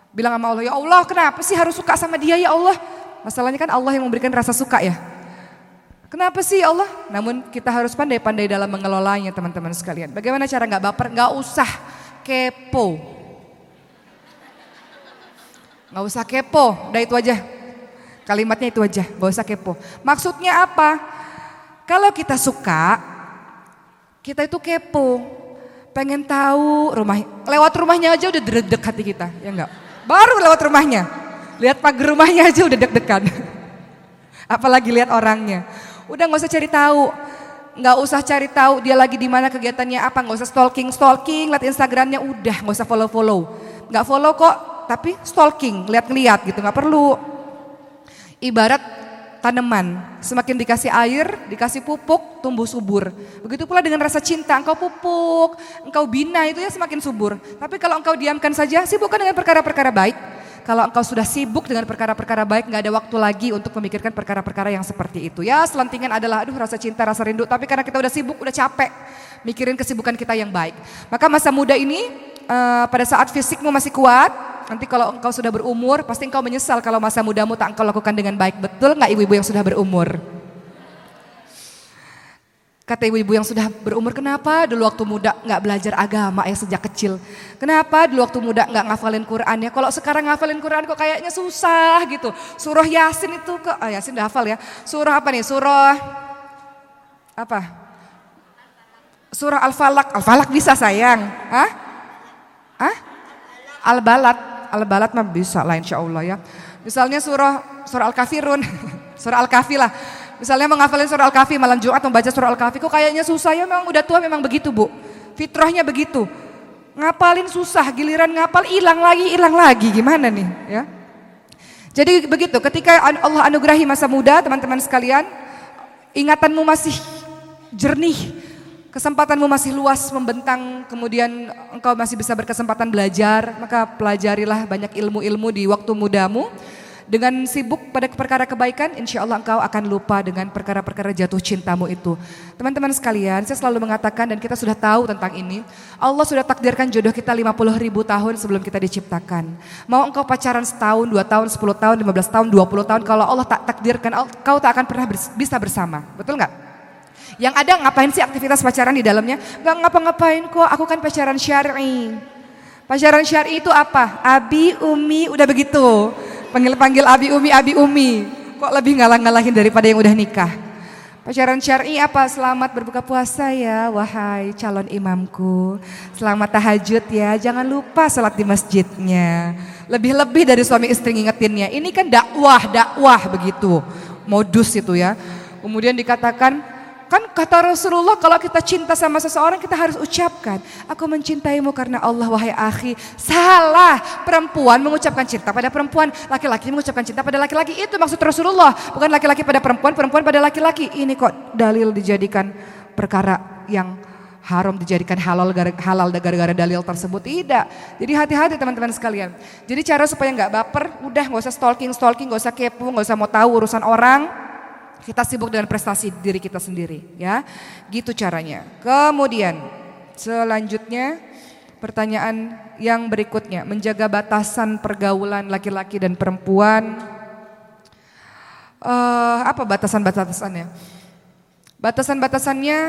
Bilang sama Allah, ya Allah kenapa sih harus suka sama dia ya Allah? Masalahnya kan Allah yang memberikan rasa suka ya. Kenapa sih Allah? Namun kita harus pandai-pandai dalam mengelolanya teman-teman sekalian. Bagaimana cara nggak baper? Nggak usah kepo. Nggak usah kepo, udah itu aja. Kalimatnya itu aja, nggak usah kepo. Maksudnya apa? Kalau kita suka, kita itu kepo. Pengen tahu rumah, lewat rumahnya aja udah dredek hati kita, ya enggak? Baru lewat rumahnya. Lihat pagar rumahnya aja udah deg-degan. Apalagi lihat orangnya. Udah nggak usah cari tahu. Nggak usah cari tahu dia lagi di mana kegiatannya apa. Nggak usah stalking, stalking. Lihat Instagramnya udah nggak usah follow follow. Nggak follow kok, tapi stalking, lihat-lihat gitu nggak perlu. Ibarat tanaman, semakin dikasih air, dikasih pupuk, tumbuh subur. Begitu pula dengan rasa cinta, engkau pupuk, engkau bina itu ya semakin subur. Tapi kalau engkau diamkan saja, sibukkan dengan perkara-perkara baik. Kalau engkau sudah sibuk dengan perkara-perkara baik, nggak ada waktu lagi untuk memikirkan perkara-perkara yang seperti itu. Ya selentingan adalah, aduh rasa cinta, rasa rindu. Tapi karena kita udah sibuk, udah capek mikirin kesibukan kita yang baik. Maka masa muda ini uh, pada saat fisikmu masih kuat, nanti kalau engkau sudah berumur, pasti engkau menyesal kalau masa mudamu tak engkau lakukan dengan baik. Betul nggak ibu-ibu yang sudah berumur? Kata ibu-ibu yang sudah berumur, kenapa dulu waktu muda nggak belajar agama ya sejak kecil? Kenapa dulu waktu muda nggak ngafalin Quran ya? Kalau sekarang ngafalin Quran kok kayaknya susah gitu. Surah Yasin itu kok, ah Yasin udah hafal ya. Surah apa nih? Surah apa? Surah Al-Falak. Al-Falak bisa sayang. Hah? Hah? Al-Balat. Al-Balat mah bisa lah insya Allah ya. Misalnya surah surah Al-Kafirun. surah Al-Kafi lah. Misalnya menghafalin surah Al-Kahfi malam Jumat membaca surah Al-Kahfi kok kayaknya susah ya memang udah tua memang begitu Bu. Fitrahnya begitu. Ngapalin susah, giliran ngapal hilang lagi, hilang lagi. Gimana nih ya? Jadi begitu, ketika Allah anugerahi masa muda teman-teman sekalian, ingatanmu masih jernih, kesempatanmu masih luas membentang, kemudian engkau masih bisa berkesempatan belajar, maka pelajarilah banyak ilmu-ilmu di waktu mudamu. Dengan sibuk pada perkara kebaikan, insya Allah engkau akan lupa dengan perkara-perkara jatuh cintamu itu. Teman-teman sekalian, saya selalu mengatakan dan kita sudah tahu tentang ini. Allah sudah takdirkan jodoh kita 50 ribu tahun sebelum kita diciptakan. Mau engkau pacaran setahun, dua tahun, 10 tahun, 15 tahun, 20 tahun. Kalau Allah tak takdirkan, engkau tak akan pernah bisa bersama. Betul nggak? Yang ada ngapain sih aktivitas pacaran di dalamnya? Gak ngapa-ngapain kok, aku kan pacaran syar'i. Pacaran syar'i itu apa? Abi, Umi, udah begitu. Panggil-panggil Abi Umi, Abi Umi. Kok lebih ngalah-ngalahin daripada yang udah nikah. Pacaran syar'i apa? Selamat berbuka puasa ya wahai calon imamku. Selamat tahajud ya, jangan lupa sholat di masjidnya. Lebih-lebih dari suami istri ngingetinnya. Ini kan dakwah, dakwah begitu. Modus itu ya. Kemudian dikatakan Kan kata Rasulullah kalau kita cinta sama seseorang kita harus ucapkan. Aku mencintaimu karena Allah wahai akhi. Salah. Perempuan mengucapkan cinta pada perempuan. Laki-laki mengucapkan cinta pada laki-laki. Itu maksud Rasulullah. Bukan laki-laki pada perempuan, perempuan pada laki-laki. Ini kok dalil dijadikan perkara yang haram dijadikan halal halal gara-gara dalil tersebut tidak. Jadi hati-hati teman-teman sekalian. Jadi cara supaya nggak baper, udah nggak usah stalking stalking, nggak usah kepo, nggak usah mau tahu urusan orang kita sibuk dengan prestasi diri kita sendiri, ya. Gitu caranya. Kemudian selanjutnya pertanyaan yang berikutnya, menjaga batasan pergaulan laki-laki dan perempuan. Uh, apa batasan-batasannya? Batasan-batasannya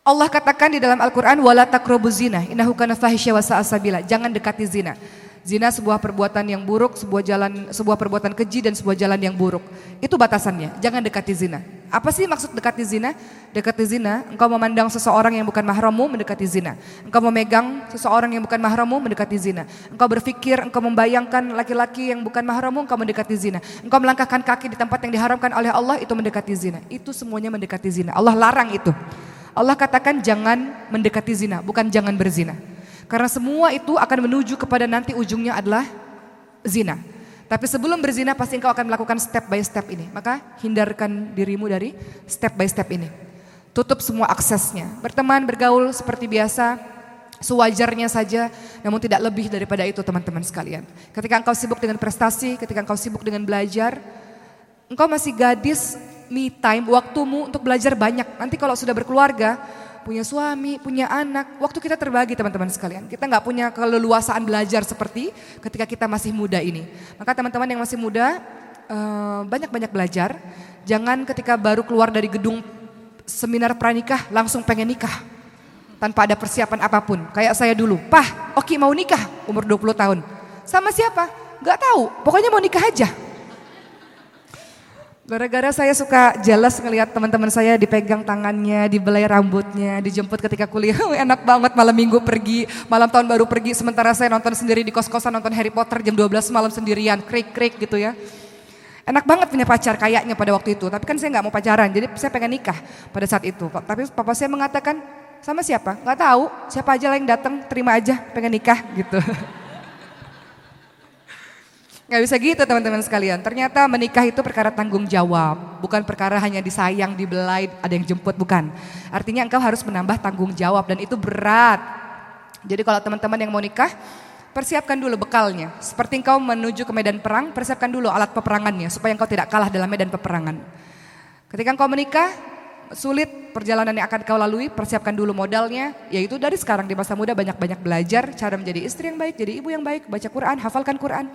Allah katakan di dalam Al-Quran wala takrobuz zina innahu kana Jangan dekati zina. Zina sebuah perbuatan yang buruk, sebuah jalan sebuah perbuatan keji dan sebuah jalan yang buruk. Itu batasannya. Jangan dekati zina. Apa sih maksud dekati zina? Dekati zina, engkau memandang seseorang yang bukan mahrammu mendekati zina. Engkau memegang seseorang yang bukan mahrammu mendekati zina. Engkau berpikir, engkau membayangkan laki-laki yang bukan mahrammu engkau mendekati zina. Engkau melangkahkan kaki di tempat yang diharamkan oleh Allah itu mendekati zina. Itu semuanya mendekati zina. Allah larang itu. Allah katakan jangan mendekati zina, bukan jangan berzina. Karena semua itu akan menuju kepada nanti ujungnya adalah zina. Tapi sebelum berzina pasti engkau akan melakukan step by step ini. Maka hindarkan dirimu dari step by step ini. Tutup semua aksesnya. Berteman, bergaul seperti biasa, sewajarnya saja, namun tidak lebih daripada itu teman-teman sekalian. Ketika engkau sibuk dengan prestasi, ketika engkau sibuk dengan belajar, engkau masih gadis, me time, waktumu untuk belajar banyak. Nanti kalau sudah berkeluarga, punya suami, punya anak. Waktu kita terbagi teman-teman sekalian. Kita nggak punya keleluasaan belajar seperti ketika kita masih muda ini. Maka teman-teman yang masih muda eh, banyak-banyak belajar. Jangan ketika baru keluar dari gedung seminar pranikah langsung pengen nikah. Tanpa ada persiapan apa pun. Kayak saya dulu, Pah, Oki mau nikah umur 20 tahun. Sama siapa? Gak tahu, pokoknya mau nikah aja. Gara-gara saya suka jelas ngelihat teman-teman saya dipegang tangannya, dibelai rambutnya, dijemput ketika kuliah. Enak banget malam minggu pergi, malam tahun baru pergi. Sementara saya nonton sendiri di kos-kosan nonton Harry Potter jam 12 malam sendirian, krik-krik gitu ya. Enak banget punya pacar kayaknya pada waktu itu. Tapi kan saya nggak mau pacaran, jadi saya pengen nikah pada saat itu. Tapi papa saya mengatakan, sama siapa? Nggak tahu, siapa aja lah yang datang, terima aja, pengen nikah gitu. Gak bisa gitu teman-teman sekalian. Ternyata menikah itu perkara tanggung jawab. Bukan perkara hanya disayang, dibelai, ada yang jemput, bukan. Artinya engkau harus menambah tanggung jawab dan itu berat. Jadi kalau teman-teman yang mau nikah, persiapkan dulu bekalnya. Seperti engkau menuju ke medan perang, persiapkan dulu alat peperangannya supaya engkau tidak kalah dalam medan peperangan. Ketika engkau menikah, sulit perjalanan yang akan kau lalui, persiapkan dulu modalnya, yaitu dari sekarang di masa muda banyak-banyak belajar cara menjadi istri yang baik, jadi ibu yang baik, baca Quran, hafalkan Quran.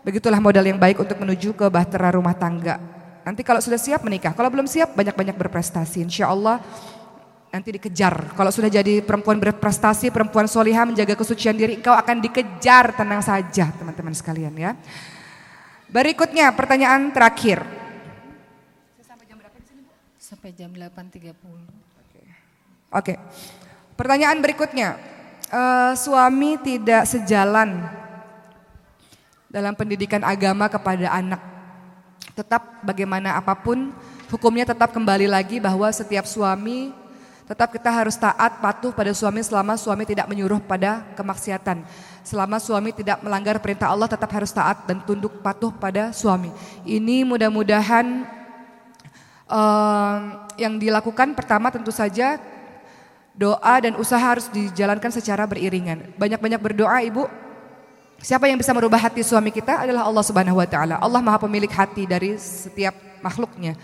Begitulah modal yang baik untuk menuju ke bahtera rumah tangga. Nanti kalau sudah siap menikah, kalau belum siap banyak-banyak berprestasi. Insya Allah nanti dikejar. Kalau sudah jadi perempuan berprestasi, perempuan solihah menjaga kesucian diri, engkau akan dikejar tenang saja teman-teman sekalian ya. Berikutnya pertanyaan terakhir. Sampai jam 8.30. Oke. Pertanyaan berikutnya. Uh, suami tidak sejalan dalam pendidikan agama kepada anak. Tetap bagaimana apa pun hukumnya tetap kembali lagi bahwa setiap suami tetap kita harus taat patuh pada suami selama suami tidak menyuruh pada kemaksiatan. Selama suami tidak melanggar perintah Allah tetap harus taat dan tunduk patuh pada suami. Ini mudah-mudahan uh, yang dilakukan pertama tentu saja doa dan usaha harus dijalankan secara beriringan. Banyak-banyak berdoa Ibu Siapa yang bisa merubah hati suami kita adalah Allah Subhanahu wa taala. Allah Maha pemilik hati dari setiap makhluknya.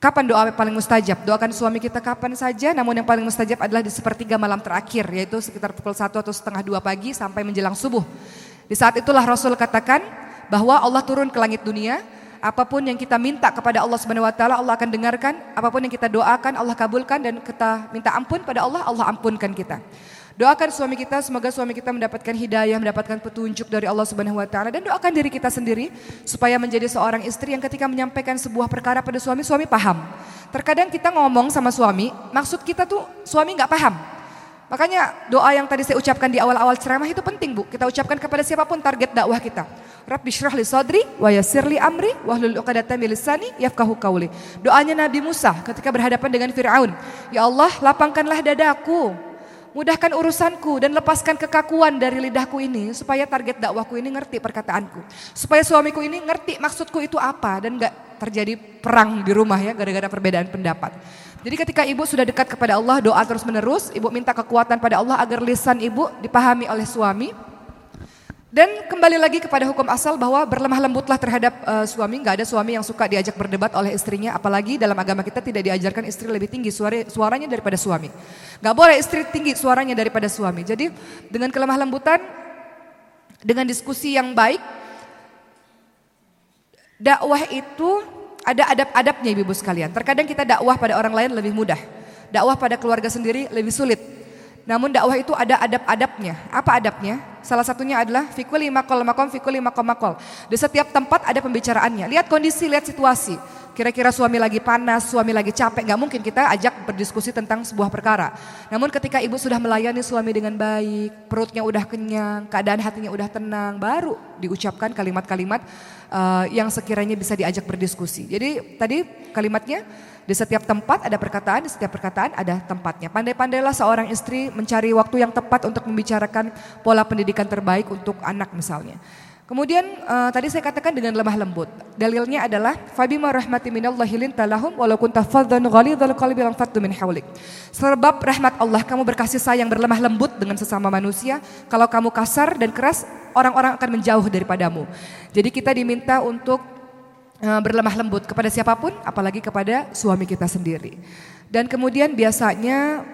Kapan doa paling mustajab? Doakan suami kita kapan saja, namun yang paling mustajab adalah di sepertiga malam terakhir, yaitu sekitar pukul 1 atau setengah dua pagi sampai menjelang subuh. Di saat itulah Rasul katakan bahwa Allah turun ke langit dunia, apa pun yang kita minta kepada Allah Subhanahu wa taala Allah akan dengarkan, apa pun yang kita doakan Allah kabulkan dan kita minta ampun pada Allah, Allah ampunkan kita. Doakan suami kita, semoga suami kita mendapatkan hidayah, mendapatkan petunjuk dari Allah Subhanahu wa taala dan doakan diri kita sendiri supaya menjadi seorang istri yang ketika menyampaikan sebuah perkara pada suami, suami paham. Terkadang kita ngomong sama suami, maksud kita tuh suami nggak paham. Makanya doa yang tadi saya ucapkan di awal-awal ceramah itu penting Bu. Kita ucapkan kepada siapa pun target dakwah kita. Rabbi syrah li sadri wa amri wahlul 'uqdatam min lisani yafqahu qawli. Doanya Nabi Musa ketika berhadapan dengan Firaun. Ya Allah, lapangkanlah dadaku Mudahkan urusanku dan lepaskan kekakuan dari lidahku ini supaya target dakwahku ini ngerti perkataanku. Supaya suamiku ini ngerti maksudku itu apa dan gak terjadi perang di rumah ya gara-gara perbedaan pendapat. Jadi ketika ibu sudah dekat kepada Allah, doa terus menerus, ibu minta kekuatan pada Allah agar lisan ibu dipahami oleh suami, dan kembali lagi kepada hukum asal bahwa berlemah lembutlah terhadap uh, suami. Gak ada suami yang suka diajak berdebat oleh istrinya. Apalagi dalam agama kita tidak diajarkan istri lebih tinggi suara, suaranya daripada suami. Gak boleh istri tinggi suaranya daripada suami. Jadi dengan kelemah lembutan, dengan diskusi yang baik, dakwah itu ada adab-adabnya ibu-ibu sekalian. Terkadang kita dakwah pada orang lain lebih mudah. Dakwah pada keluarga sendiri lebih sulit. Namun dakwah itu ada adab-adabnya. Apa adabnya? Salah satunya adalah fikuli makol makom fikuli makom makol. Di setiap tempat ada pembicaraannya. Lihat kondisi, lihat situasi. Kira-kira suami lagi panas, suami lagi capek, nggak mungkin kita ajak berdiskusi tentang sebuah perkara. Namun ketika ibu sudah melayani suami dengan baik, perutnya udah kenyang, keadaan hatinya udah tenang, baru diucapkan kalimat-kalimat uh, yang sekiranya bisa diajak berdiskusi. Jadi tadi kalimatnya di setiap tempat ada perkataan, di setiap perkataan ada tempatnya. Pandai-pandailah seorang istri mencari waktu yang tepat untuk membicarakan pola pendidikan terbaik untuk anak misalnya. Kemudian uh, tadi saya katakan dengan lemah lembut. Dalilnya adalah fabima rahmati minallahi lintalahum walau kunta faddan ghalidhal qalbi lam fattu min hawlik. Sebab rahmat Allah kamu berkasih sayang berlemah lembut dengan sesama manusia. Kalau kamu kasar dan keras, orang-orang akan menjauh daripadamu. Jadi kita diminta untuk Eh, berlemah lembut kepada siapa pun, apalagi kepada suami kita sendiri. Dan kemudian biasanya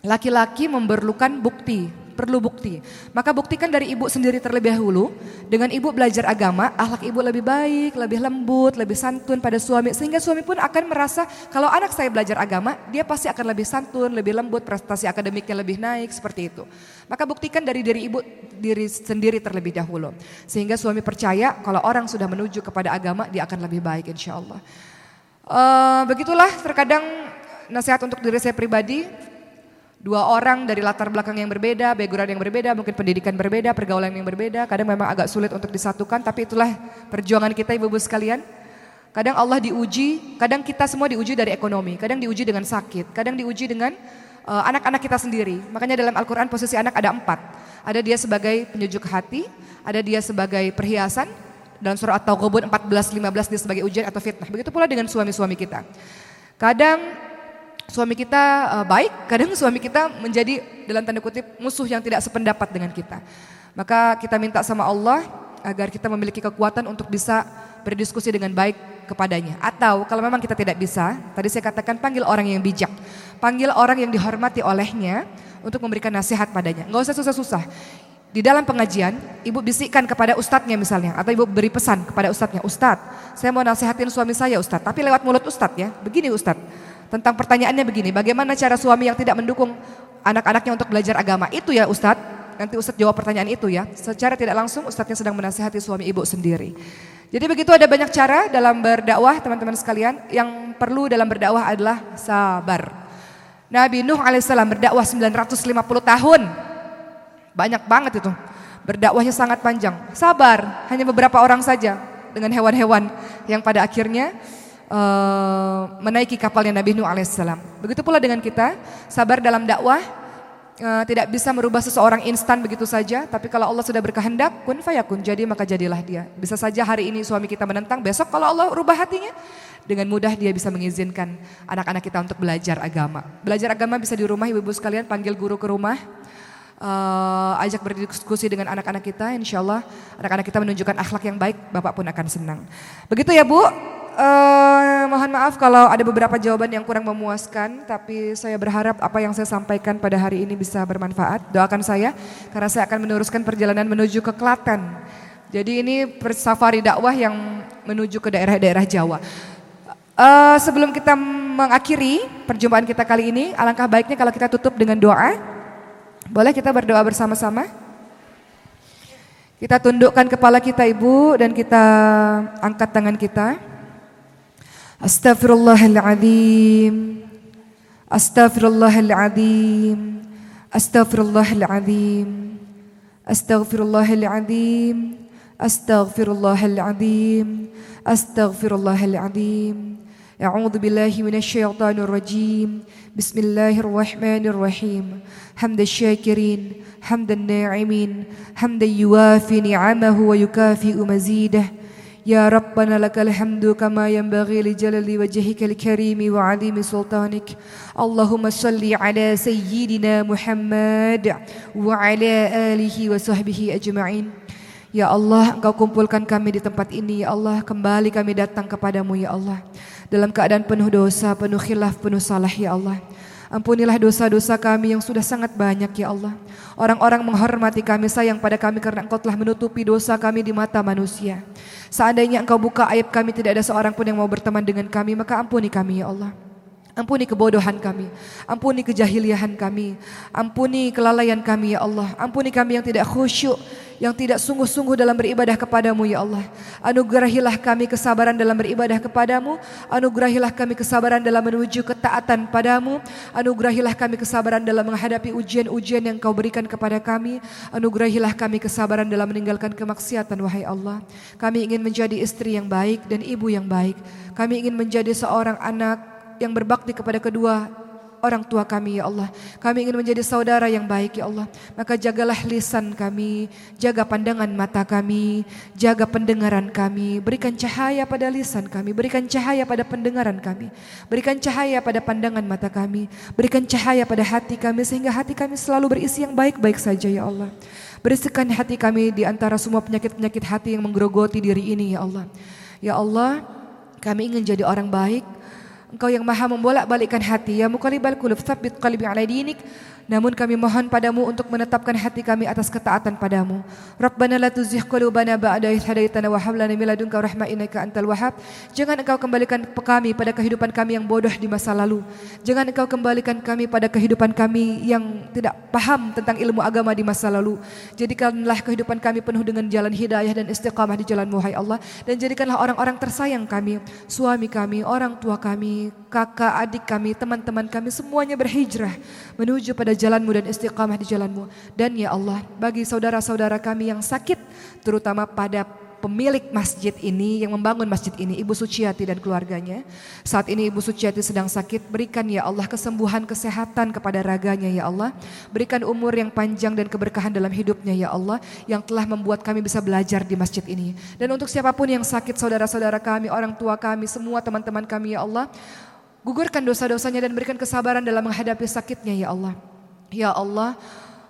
laki-laki memerlukan bukti, perlu bukti. Maka buktikan dari ibu sendiri terlebih dahulu. Dengan ibu belajar agama, akhlak ibu lebih baik, lebih lembut, lebih santun pada suami. Sehingga suami pun akan merasa kalau anak saya belajar agama, dia pasti akan lebih santun, lebih lembut, prestasi akademiknya lebih naik, seperti itu. Maka buktikan dari diri ibu diri sendiri terlebih dahulu. Sehingga suami percaya kalau orang sudah menuju kepada agama, dia akan lebih baik insya Allah. Uh, begitulah terkadang nasihat untuk diri saya pribadi, dua orang dari latar belakang yang berbeda, background yang berbeda, mungkin pendidikan berbeda, pergaulan yang berbeda, kadang memang agak sulit untuk disatukan, tapi itulah perjuangan kita ibu-ibu sekalian. Kadang Allah diuji, kadang kita semua diuji dari ekonomi, kadang diuji dengan sakit, kadang diuji dengan uh, anak-anak kita sendiri. Makanya dalam Al-Quran posisi anak ada empat. Ada dia sebagai penyejuk hati, ada dia sebagai perhiasan, dalam surah At-Taghabun 14-15 dia sebagai ujian atau fitnah. Begitu pula dengan suami-suami kita. Kadang suami kita uh, baik, kadang suami kita menjadi dalam tanda kutip musuh yang tidak sependapat dengan kita. Maka kita minta sama Allah agar kita memiliki kekuatan untuk bisa berdiskusi dengan baik kepadanya. Atau kalau memang kita tidak bisa, tadi saya katakan panggil orang yang bijak. Panggil orang yang dihormati olehnya untuk memberikan nasihat padanya. Nggak usah susah-susah di dalam pengajian, ibu bisikkan kepada ustadznya misalnya, atau ibu beri pesan kepada ustadznya, Ustadz, saya mau nasihatin suami saya Ustadz, tapi lewat mulut Ustadz ya, begini Ustadz, tentang pertanyaannya begini, bagaimana cara suami yang tidak mendukung anak-anaknya untuk belajar agama, itu ya Ustadz, nanti Ustadz jawab pertanyaan itu ya, secara tidak langsung Ustadznya sedang menasihati suami ibu sendiri. Jadi begitu ada banyak cara dalam berdakwah teman-teman sekalian, yang perlu dalam berdakwah adalah sabar. Nabi Nuh alaihissalam berdakwah 950 tahun, banyak banget itu. Berdakwahnya sangat panjang. Sabar, hanya beberapa orang saja dengan hewan-hewan yang pada akhirnya uh, menaiki kapalnya Nabi Nuh alaihissalam. Begitu pula dengan kita, sabar dalam dakwah uh, tidak bisa merubah seseorang instan begitu saja, tapi kalau Allah sudah berkehendak, kun fayakun, jadi maka jadilah dia. Bisa saja hari ini suami kita menentang, besok kalau Allah rubah hatinya, dengan mudah dia bisa mengizinkan anak-anak kita untuk belajar agama. Belajar agama bisa di rumah ibu-ibu sekalian, panggil guru ke rumah, uh, ajak berdiskusi dengan anak-anak kita, insya Allah anak-anak kita menunjukkan akhlak yang baik, Bapak pun akan senang. Begitu ya Bu, uh, mohon maaf kalau ada beberapa jawaban yang kurang memuaskan, tapi saya berharap apa yang saya sampaikan pada hari ini bisa bermanfaat. Doakan saya, karena saya akan meneruskan perjalanan menuju ke Klaten. Jadi ini safari dakwah yang menuju ke daerah-daerah Jawa. Uh, sebelum kita mengakhiri perjumpaan kita kali ini, alangkah baiknya kalau kita tutup dengan doa. Boleh kita berdoa bersama-sama? Kita tundukkan kepala kita Ibu dan kita angkat tangan kita. أستغفر الله العظيم. أستغفر الله العظيم. أستغفر الله العظيم. أستغفر الله العظيم. أستغفر الله العظيم. أستغفر الله العظيم. أعوذ بالله من الشيطان الرجيم. بسم الله الرحمن الرحيم. حمد الشاكرين. حمد الناعمين. حمدا يوافي نعمه ويكافئ مزيده. يا ربنا لك الحمد كما ينبغي لجلال وجهك الكريم وعظيم سلطانك اللهم صل على سيدنا محمد وعلى آله وصحبه أجمعين Ya Allah, Engkau kumpulkan kami di tempat ini, Ya Allah. Kembali kami datang kepadamu, Ya Allah. Dalam keadaan penuh dosa, penuh khilaf, penuh salah, Ya Allah. Ampunilah dosa-dosa kami yang sudah sangat banyak ya Allah. Orang-orang menghormati kami, sayang pada kami karena engkau telah menutupi dosa kami di mata manusia. Seandainya engkau buka aib kami tidak ada seorang pun yang mau berteman dengan kami, maka ampuni kami ya Allah. Ampuni kebodohan kami, ampuni kejahiliahan kami, ampuni kelalaian kami ya Allah, ampuni kami yang tidak khusyuk, yang tidak sungguh-sungguh dalam beribadah kepadamu ya Allah. Anugerahilah kami kesabaran dalam beribadah kepadamu, anugerahilah kami kesabaran dalam menuju ketaatan padamu, anugerahilah kami kesabaran dalam menghadapi ujian-ujian yang kau berikan kepada kami, anugerahilah kami kesabaran dalam meninggalkan kemaksiatan wahai Allah. Kami ingin menjadi istri yang baik dan ibu yang baik. Kami ingin menjadi seorang anak yang berbakti kepada kedua orang tua kami ya Allah. Kami ingin menjadi saudara yang baik ya Allah. Maka jagalah lisan kami, jaga pandangan mata kami, jaga pendengaran kami. Berikan cahaya pada lisan kami, berikan cahaya pada pendengaran kami. Berikan cahaya pada pandangan mata kami, berikan cahaya pada hati kami sehingga hati kami selalu berisi yang baik-baik saja ya Allah. Bersihkan hati kami di antara semua penyakit-penyakit hati yang menggerogoti diri ini ya Allah. Ya Allah, kami ingin jadi orang baik, Engkau yang maha membolak-balikkan hati. Ya muqallibal qulub, tsabbit qalbi ala dinik. Namun kami mohon padamu untuk menetapkan hati kami atas ketaatan padamu. Rabbana la tuzigh qulubana ba'da idh hadaitana wa hab lana min ladunka rahmah innaka antal wahhab. Jangan engkau kembalikan kami pada kehidupan kami yang bodoh di masa lalu. Jangan engkau kembalikan kami pada kehidupan kami yang tidak paham tentang ilmu agama di masa lalu. Jadikanlah kehidupan kami penuh dengan jalan hidayah dan istiqamah di jalan hai Allah. Dan jadikanlah orang-orang tersayang kami, suami kami, orang tua kami, kakak, adik kami, teman-teman kami semuanya berhijrah menuju pada jalanmu dan istiqamah di jalanmu. Dan ya Allah, bagi saudara-saudara kami yang sakit, terutama pada pemilik masjid ini yang membangun masjid ini Ibu Suciati dan keluarganya. Saat ini Ibu Suciati sedang sakit, berikan ya Allah kesembuhan kesehatan kepada raganya ya Allah. Berikan umur yang panjang dan keberkahan dalam hidupnya ya Allah yang telah membuat kami bisa belajar di masjid ini. Dan untuk siapa pun yang sakit saudara-saudara kami, orang tua kami, semua teman-teman kami ya Allah, gugurkan dosa-dosanya dan berikan kesabaran dalam menghadapi sakitnya ya Allah. Ya Allah,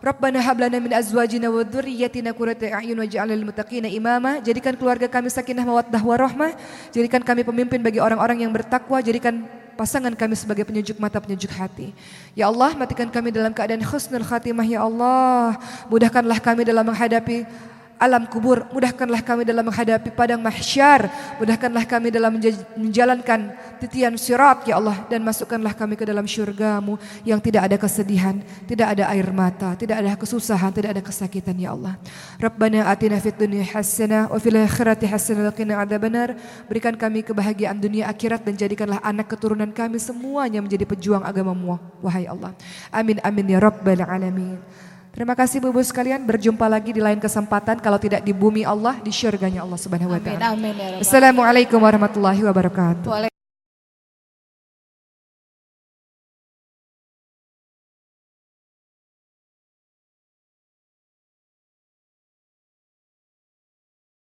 Rabbana hab lana min azwajina wa dzurriyyatina qurrata a'yun waj'alna lil muttaqina imama. Jadikan keluarga kami sakinah mawaddah warahmah. Jadikan kami pemimpin bagi orang-orang yang bertakwa. Jadikan pasangan kami sebagai penyejuk mata, penyejuk hati. Ya Allah, matikan kami dalam keadaan husnul khatimah ya Allah. Mudahkanlah kami dalam menghadapi alam kubur. Mudahkanlah kami dalam menghadapi padang mahsyar. Mudahkanlah kami dalam menjalankan titian sirat ya Allah. Dan masukkanlah kami ke dalam syurgamu yang tidak ada kesedihan, tidak ada air mata, tidak ada kesusahan, tidak ada kesakitan ya Allah. Rabbana atina fid dunya hasanah wa fil akhirati hasanah wa qina adzabannar. Berikan kami kebahagiaan dunia akhirat dan jadikanlah anak keturunan kami semuanya menjadi pejuang agamamu wahai Allah. Amin amin ya rabbal alamin. Terima kasih Bu Bu sekalian, berjumpa lagi di lain kesempatan kalau tidak di bumi Allah, di syurganya Allah Subhanahu wa taala. Amin, amin ya Assalamualaikum warahmatullahi wabarakatuh.